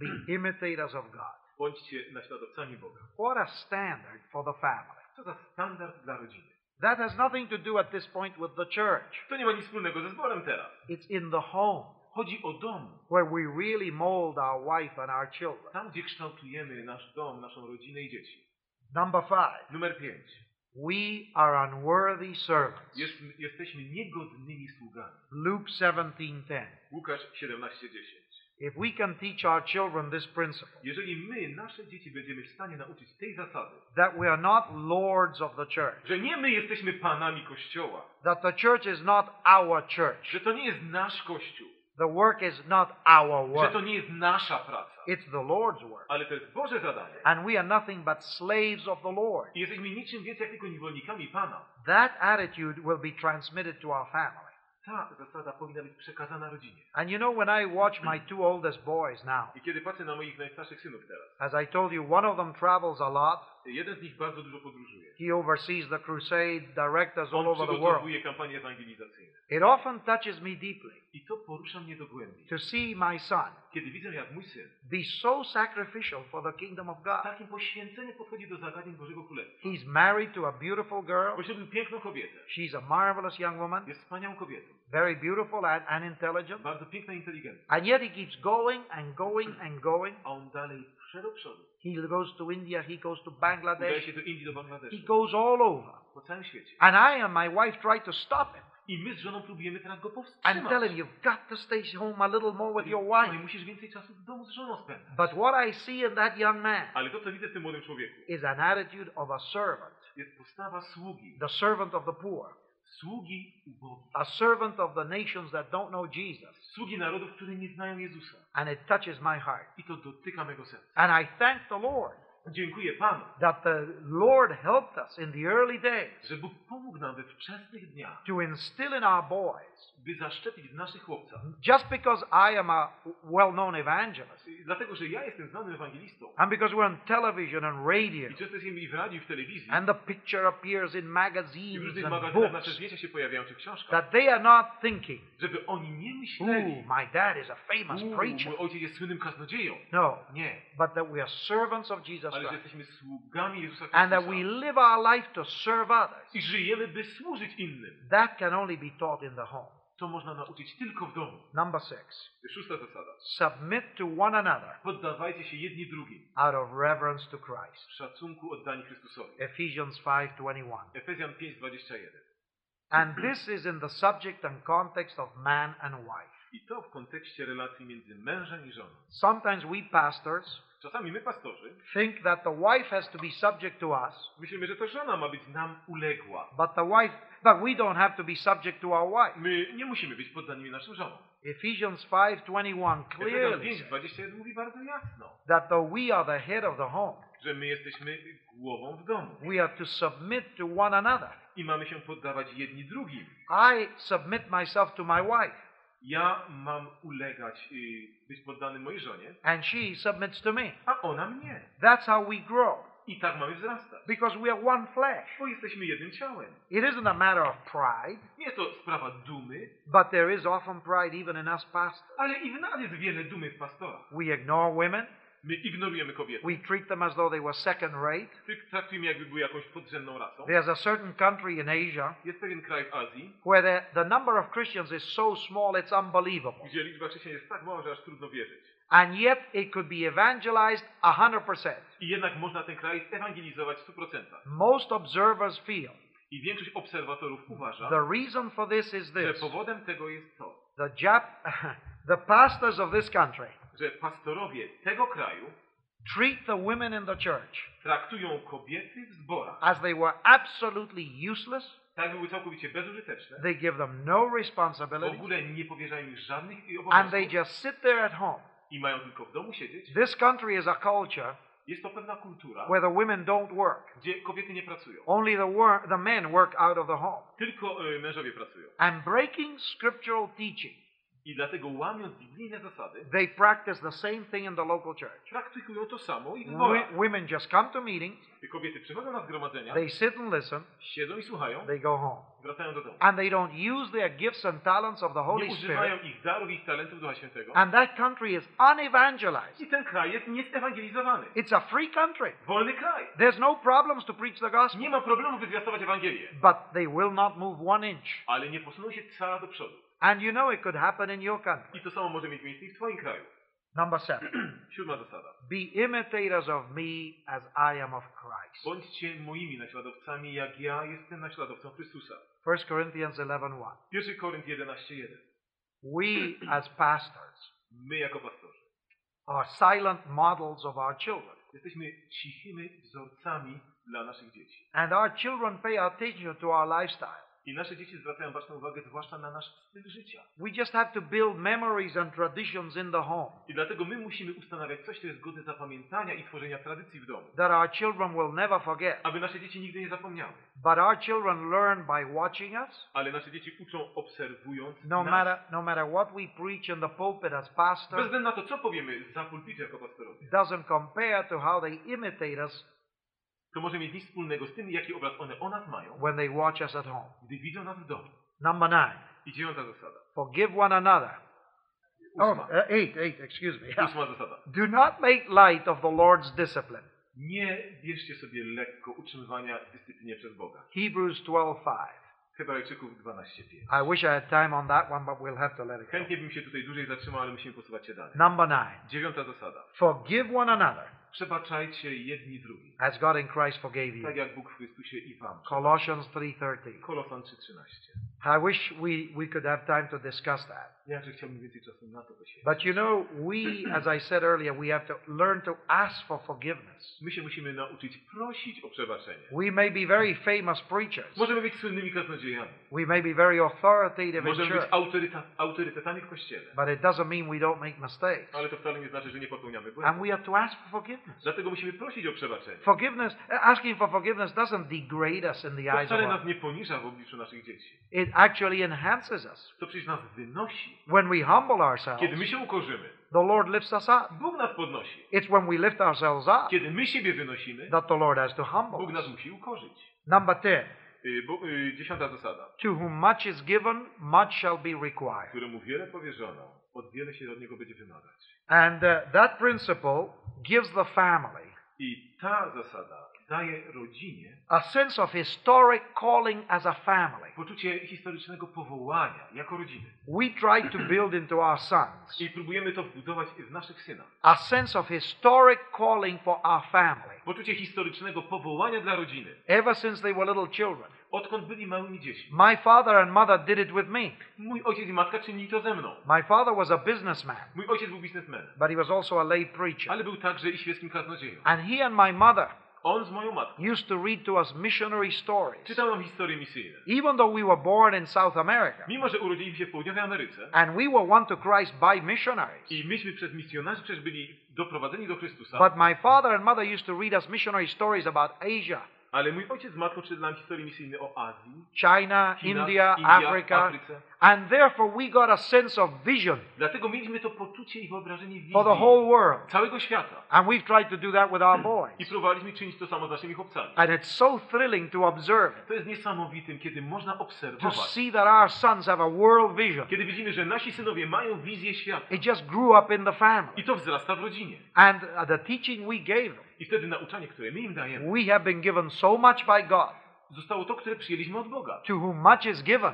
Be imitators of God. Bądźcie naśladowcami Boga. What a standard for the family. Co za standard dla rodziny. That has nothing to do at this point with the church. To nie ma nic wspólnego ze zborem teraz. It's in the home Chodzi o dom. where we really mold our wife and our children. Tam, gdzie kształtujemy nasz dom, naszą rodzinę i dzieci. Number five. Numer 5. We are unworthy servants. Jest, jesteśmy niegodnymi sługami. Luke 17:10. Łukasz 17:10. If we can teach our children this principle, Jeżeli my, nasze dzieci, będziemy w stanie nauczyć tej zasady, that we are not lords of the church, że nie my jesteśmy panami Kościoła, that the church is not our church, że to nie jest nasz Kościół, the work is not our że work, to nie jest nasza praca, it's the Lord's work, ale to jest Boże zadanie. and we are nothing but slaves of the Lord. I jesteśmy niczym więcej jak tylko niewolnikami Pana. That attitude will be transmitted to our family. Ta zasada powinna być przekazana rodzinie. And you know, when I watch my two oldest boys now, I kiedy patrzę na moich najstarszych synów teraz, as I told you, one of them travels a lot. Jeden z nich bardzo dużo podróżuje. He oversees the crusade, directors all over the world. kampanie ewangelizacyjne. It often touches me deeply I to porusza mnie do głębi. to see my son Kiedy widzę, jak mój syn be so sacrificial for the kingdom of God. takim poświęceniem podchodzi do zagadnień Bożego Królestwa. He's married to a beautiful girl. Poślubił piękną kobietę. She's a marvelous young woman, Jest wspaniałą kobietą. very beautiful and, and intelligent. Bardzo piękna i inteligentna. And yet he keeps going and going and going. A on dalej prze do przodu. He goes to India, he goes to Bangladesh, się do Indii, do he goes all over. Po całym świecie. And I and my wife try to stop him I my z żoną próbujemy teraz go and powstrzymać. tell him, You've got to stay home a little more with your No i wife. musisz więcej czasu w domu z żoną spędzać. But what I see in that young man Ale to, co widzę w tym młodym człowieku, is an attitude of a servant, jest postawa sługi. the servant of the poor, Sługi ubogich. a servant of the nations that don't know Jesus. Sługi narodów, które nie znają Jezusa. And it touches my heart. I to dotyka mego serca. And I thank the Lord Dziękuję Panu, that the Lord helped us in the early days że Bóg pomógł nam we wczesnych dniach, to instill in our boys, by zaszczepić w naszych chłopcach. just because I am a well known evangelist, I Dlatego, że ja jestem znanym ewangelistą. and because we're on television and radio, I często jesteśmy i w radiu, i w telewizji. and the picture appears in I w magazines różnych and magazynach nasze zdjęcia się pojawiają, czy książkach. that they are not thinking, Żeby oni nie Ooh, my dad is a famous "Uuu, preacher. mój ojciec jest słynnym kaznodzieją. No, Nie. but that we are servants of Jesus Ale że Christ, jesteśmy sługami Jezusa and that we live our life to serve others. I żyjemy, by służyć innym. That can only be taught in the home. To można nauczyć tylko w domu. Number six, Szósta zasada. submit to one another Poddawajcie się jedni drugim. out of reverence to Christ. W szacunku oddani Chrystusowi. Ephesians 5:21. Efezjan 5:21. And this is in the subject and context of man and wife. I to w kontekście relacji między mężem i żoną. Sometimes we pastors Czasami my, pastorzy, think that the wife has to be subject to us, myślimy, że to żona ma być nam uległa. but the wife but we don't have to be subject to our wife. My nie musimy być poddanymi naszym żonom. Ephesians 5:21 Efezjan clearly 5:21 mówi bardzo jasno, that though we are the head of the home, że my jesteśmy głową w domu. we are to submit to one another. I mamy się poddawać jedni drugim. I submit myself to my wife, Ja mam ulegać, y, być poddany mojej żonie, and she submits to me. a ona mnie. That's how we grow, I tak mamy wzrastać. because we are one flesh. Bo jesteśmy jednym ciałem. It isn't a matter of pride, Nie to sprawa dumy, but there is often pride even in us pastors. ale i w nas jest wiele dumy w pastorach. We ignore women, My ignorujemy kobiety. We treat them as though they were second rate. Traktujemy jakby były jakąś podrzędną rasą. There's a certain country in Asia Jest pewien kraj w Azji, where the, the number of Christians is so small it's unbelievable. gdzie liczba chrześcijan jest tak mała, że aż trudno wierzyć. And yet it could be evangelized 100%. I jednak można ten kraj ewangelizować w 100%. Most observers feel I większość obserwatorów uważa, the reason for this is że this. powodem tego jest to, The Jap the pastors of this country że pastorowie tego kraju treat the women in the church traktują kobiety w zborach as they were absolutely useless. tak, by były całkowicie bezużyteczne. They give them no W responsibility ogóle nie powierzają im żadnych and they obowiązków just sit there at home. i mają tylko w domu siedzieć. This country is a culture Jest to pewna kultura, where the women don't work. gdzie kobiety nie pracują. Only the, wor- the men work out of the home. Tylko y, mężowie pracują. And breaking scriptural teaching, I dlatego łamiąc biblijne zasady, they practice the same thing in the local church. praktykują to samo i w women just come to meetings, Kobiety przychodzą na zgromadzenia, they sit and listen, siedzą i słuchają, they go home. wracają do domu. And they don't use their gifts and talents of the Holy Nie Spirit. używają ich darów, ich talentów Ducha Świętego. And that country is unevangelized. I ten kraj jest niezewangelizowany. It's a free country. Wolny kraj. There's no problems to preach the gospel. Nie ma problemu, by zwiastować Ewangelię. But they will not move one inch. Ale nie posuną się cała do przodu. And you know it could happen in your country. I to samo może mieć miejsce i w Twoim kraju. Number seven. Siódma zasada. Be imitators of me as I am of Christ. Bądźcie moimi naśladowcami, jak ja jestem naśladowcą Chrystusa. 1 Corinthians 11.1. 1 Korynt 11.1. We as pastors My jako pastorzy are silent models of our children. jesteśmy cichymi wzorcami dla naszych dzieci. And our children pay attention to our lifestyle. I nasze dzieci zwracają uwagę zwłaszcza na nasz styl życia. We just have to build memories and traditions in the home I dlatego my musimy ustanawiać coś, co jest godne zapamiętania i tworzenia tradycji w domu. that our children will never forget. Aby nasze dzieci nigdy nie zapomniały. But our children learn by watching us. Ale nasze dzieci uczą obserwując No nas. matter, no matter what we preach in the pulpit as Bez pastors, względu na to, co powiemy za jako pastorowie. doesn't compare to how they imitate us To może mieć nic wspólnego z tym, jaki obraz one o nas mają, when they watch us at home. gdy widzą nas w domu. Number nine, I dziewiąta zasada. forgive one another. Oh, Ósma. uh, eight, eight, excuse me. Ósma zasada. Do not make light of the Lord's discipline. Nie bierzcie sobie lekko utrzymywania dyscyplinie przez Boga. Hebrews 12:5. Hebrajczyków 12.5. I wish I had time on that one, but we'll have to let it go. Chętnie bym się tutaj dłużej zatrzymał, ale musimy posuwać się dalej. Number nine, Dziewiąta zasada. forgive one another Przebaczajcie jedni drugim. as God in Christ forgave you. Tak jak Bóg w Chrystusie i wam. Colossians 3:13. Kolosan 3.13. I wish we, we could have time to discuss that. Ja, że chciałbym więcej czasu na to poświęcić. But you know, we, as I said earlier, we have to learn to ask for forgiveness. My się musimy nauczyć prosić o przebaczenie. We may be very famous preachers. Możemy być słynnymi kaznodziejami. We may be very authoritative in Możemy być church. autoryta- autorytetami w Kościele. But it doesn't mean we don't make mistakes. Ale to wcale nie znaczy, że nie popełniamy And błędów. we have to ask for forgiveness. Dlatego musimy prosić o przebaczenie. Forgiveness, asking for forgiveness doesn't degrade us in the To eyes of wcale nas nie poniża w obliczu naszych dzieci. It actually enhances us. To przecież nas wynosi. When we humble ourselves, Kiedy my się ukorzymy, the Lord lifts us up. Bóg nas podnosi. It's when we lift ourselves up Kiedy my siebie wynosimy, that the Lord has to humble Bóg nas us. musi ukorzyć. Number 10. Y, y, dziesiąta zasada. To whom much is given, much shall be required. Któremu wiele powierzono, od wiele się od niego będzie wymagać. And uh, that principle gives the family I ta zasada daje rodzinie a sense of historic calling as a family. poczucie historycznego powołania jako rodziny. We try to build into our sons I próbujemy to wbudować w naszych synach. a sense of historic calling for our family. Poczucie historycznego powołania dla rodziny. Ever since they were little children. Odkąd byli małymi dziećmi. My father and mother did it with me. Mój ojciec i matka czynili to ze mną. My father was a businessman, Mój ojciec był biznesmenem, but he was also a lay preacher. ale był także i świeckim kaznodzieją. And he and my mother On z moją matką used to read to us missionary stories. czytał nam historie misyjne. Even though we were born in South America Mimo, że urodziliśmy się w południowej Ameryce and we were won to Christ by missionaries, i myśmy przez misjonarzy przecież byli doprowadzeni do Chrystusa, but my father and mother used to read us missionary stories about Asia, Ale mój ojciec z matką czytał nam historię misyjne o Azji, China, China, India, India, Africa, Afryce. And therefore we got a sense of vision Dlatego mieliśmy to poczucie i wyobrażenie wizji for the whole world. całego świata. And we've tried to do that with our boys. I próbowaliśmy czynić to samo z naszymi chłopcami. And it's so thrilling to observe it, To jest niesamowitym, kiedy można to obserwować, see that our sons have a world vision. kiedy widzimy, że nasi synowie mają wizję świata. It just grew up in the family. I to wzrasta w rodzinie. And uh, the teaching we gave them, I wtedy nauczanie, które my im dajemy, we have been given so much by God. zostało to, które przyjęliśmy od Boga. To whom much is given,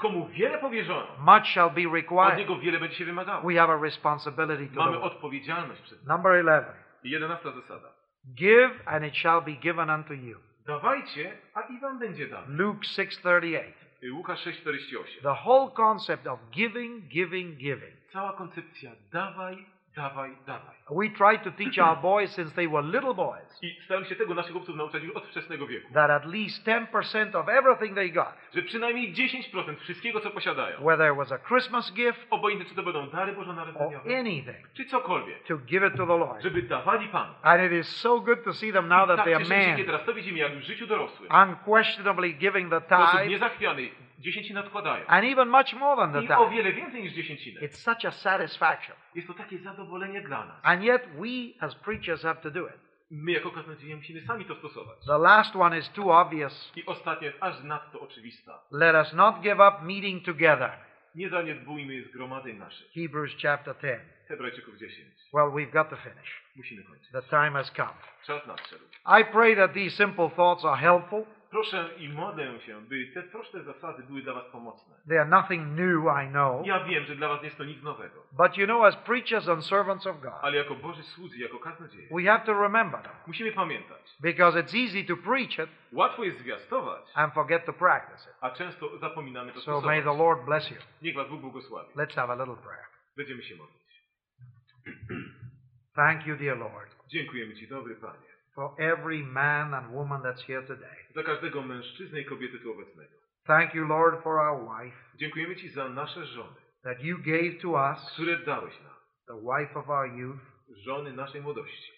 Komu wiele powierzono, much shall be od required. niego wiele będzie się wymagało. We have a responsibility to the Mamy world. odpowiedzialność przed nim. Number 11. I jedenasta zasada. Give and it shall be given unto you. Dawajcie, a i wam będzie dane. Luke 6:38. Łukasz 6,48. The whole concept of giving, giving, giving. Cała koncepcja dawaj, dawaj, dawaj. We tried to teach our boys since they were little boys I staram się tego naszych chłopców nauczać już od wczesnego wieku. that at least 10% of everything they got, Że przynajmniej 10% wszystkiego, co posiadają, whether it was a Christmas gift obojętnie czy to będą dary or bożonarodzeniowe, anything, czy cokolwiek, to give it to the Lord. żeby dawali Panu. And it is so good to see them now that Tak they are się, men, kiedy teraz to widzimy, jak w życiu dorosłym, unquestionably giving the w sposób tithe, niezachwiany dziesięcinę odkładają. and even much more than that. I o wiele więcej niż dziesięcinę. It's such a satisfaction. Jest to takie zadowolenie dla nas. And yet we as preachers have to do it. My jako kaznodzieje musimy sami to stosować. The last one is too obvious. I ostatnia jest aż nadto oczywista. Let us not give up meeting together. Nie zaniedbujmy zgromadzeń naszych. Hebrews chapter 10. Hebrajczyków 10. Well, we've got to finish. Musimy kończyć. The time has come. Czas nadszedł. I pray that these simple thoughts are helpful. Proszę i modlę się, by te proste zasady były dla Was pomocne. They are nothing new, I know. Ja wiem, że dla Was jest to nic nowego, But you know, as preachers and servants of God, ale jako Boży słudzy, jako kaznodzieje, we have to remember them. musimy pamiętać. Because it's easy to preach it Łatwo jest zwiastować, and forget to practice it. a często zapominamy to So may the stosować. Lord bless you. Niech Was Bóg błogosławi. Let's have a little prayer. Będziemy się modlić. Thank you, dear Lord, Dziękujemy Ci, dobry Panie, for every man and woman that's here today. za każdego mężczyznę i kobietę tu obecnego. Thank you, Lord, for our wife Dziękujemy Ci za nasze żony, that you gave to us, które dałeś nam, the wife of our youth. żony naszej młodości.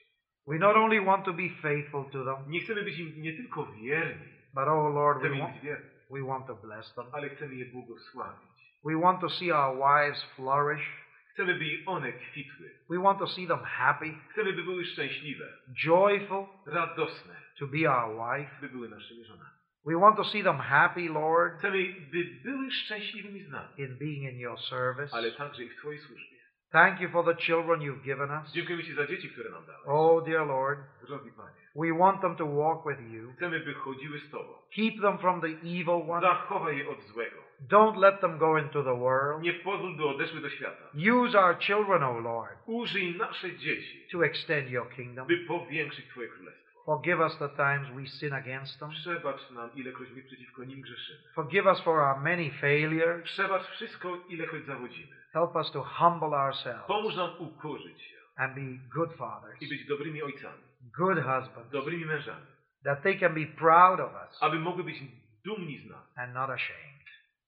We not only want to be faithful to them, Nie chcemy być im nie tylko wierni, but oh Lord, we chcemy im want, wierni, we want to bless them. ale chcemy je błogosławić. We want to see our wives flourish. Chcemy, by one kwitły. We want to see them happy, Chcemy, by były szczęśliwe, joyful radosne, to be our wife. by były naszymi żonami. We want to see them happy, Lord, Chcemy, by były szczęśliwymi z nami, in being in your service. ale także i w Twojej służbie. Thank you for the children you've given us. Dziękujemy Ci za dzieci, które nam dałeś. Oh, dear Lord, Drogi Panie, we want them to walk with you. chcemy, by chodziły z Tobą. Keep them from the evil one. Zachowaj je od złego. Don't let them go into the world. Nie pozwól, by odeszły do świata. Use our children, O Lord, Użyj nasze dzieci, to extend your kingdom. by powiększyć Twoje królestwo. Forgive us the times we sin against them. Przebacz nam, ilekroć my przeciwko nim grzeszymy. Forgive us for our many failures. Przebacz wszystko, ilekroć zawodzimy. Help us to humble ourselves Pomóż nam ukorzyć się and be good fathers, i być dobrymi ojcami, good husbands, dobrymi mężami, that they can be proud of us aby mogły być dumni z nas and not ashamed.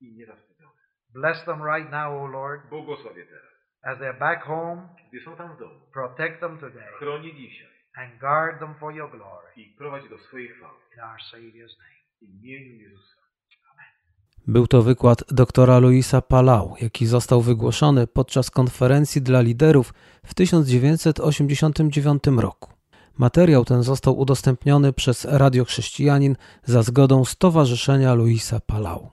I niezawstydzone. Bless them right now, O Lord, Błogosławię teraz, as they're back home. gdy są tam w domu. Protect them today Chroni dzisiaj and guard them for your glory. i prowadź do swojej chwały. In our Savior's name. W imieniu Jezusa. Był to wykład doktora Luisa Palau, jaki został wygłoszony podczas konferencji dla liderów w 1989 roku. Materiał ten został udostępniony przez Radio Chrześcijanin za zgodą Stowarzyszenia Luisa Palau.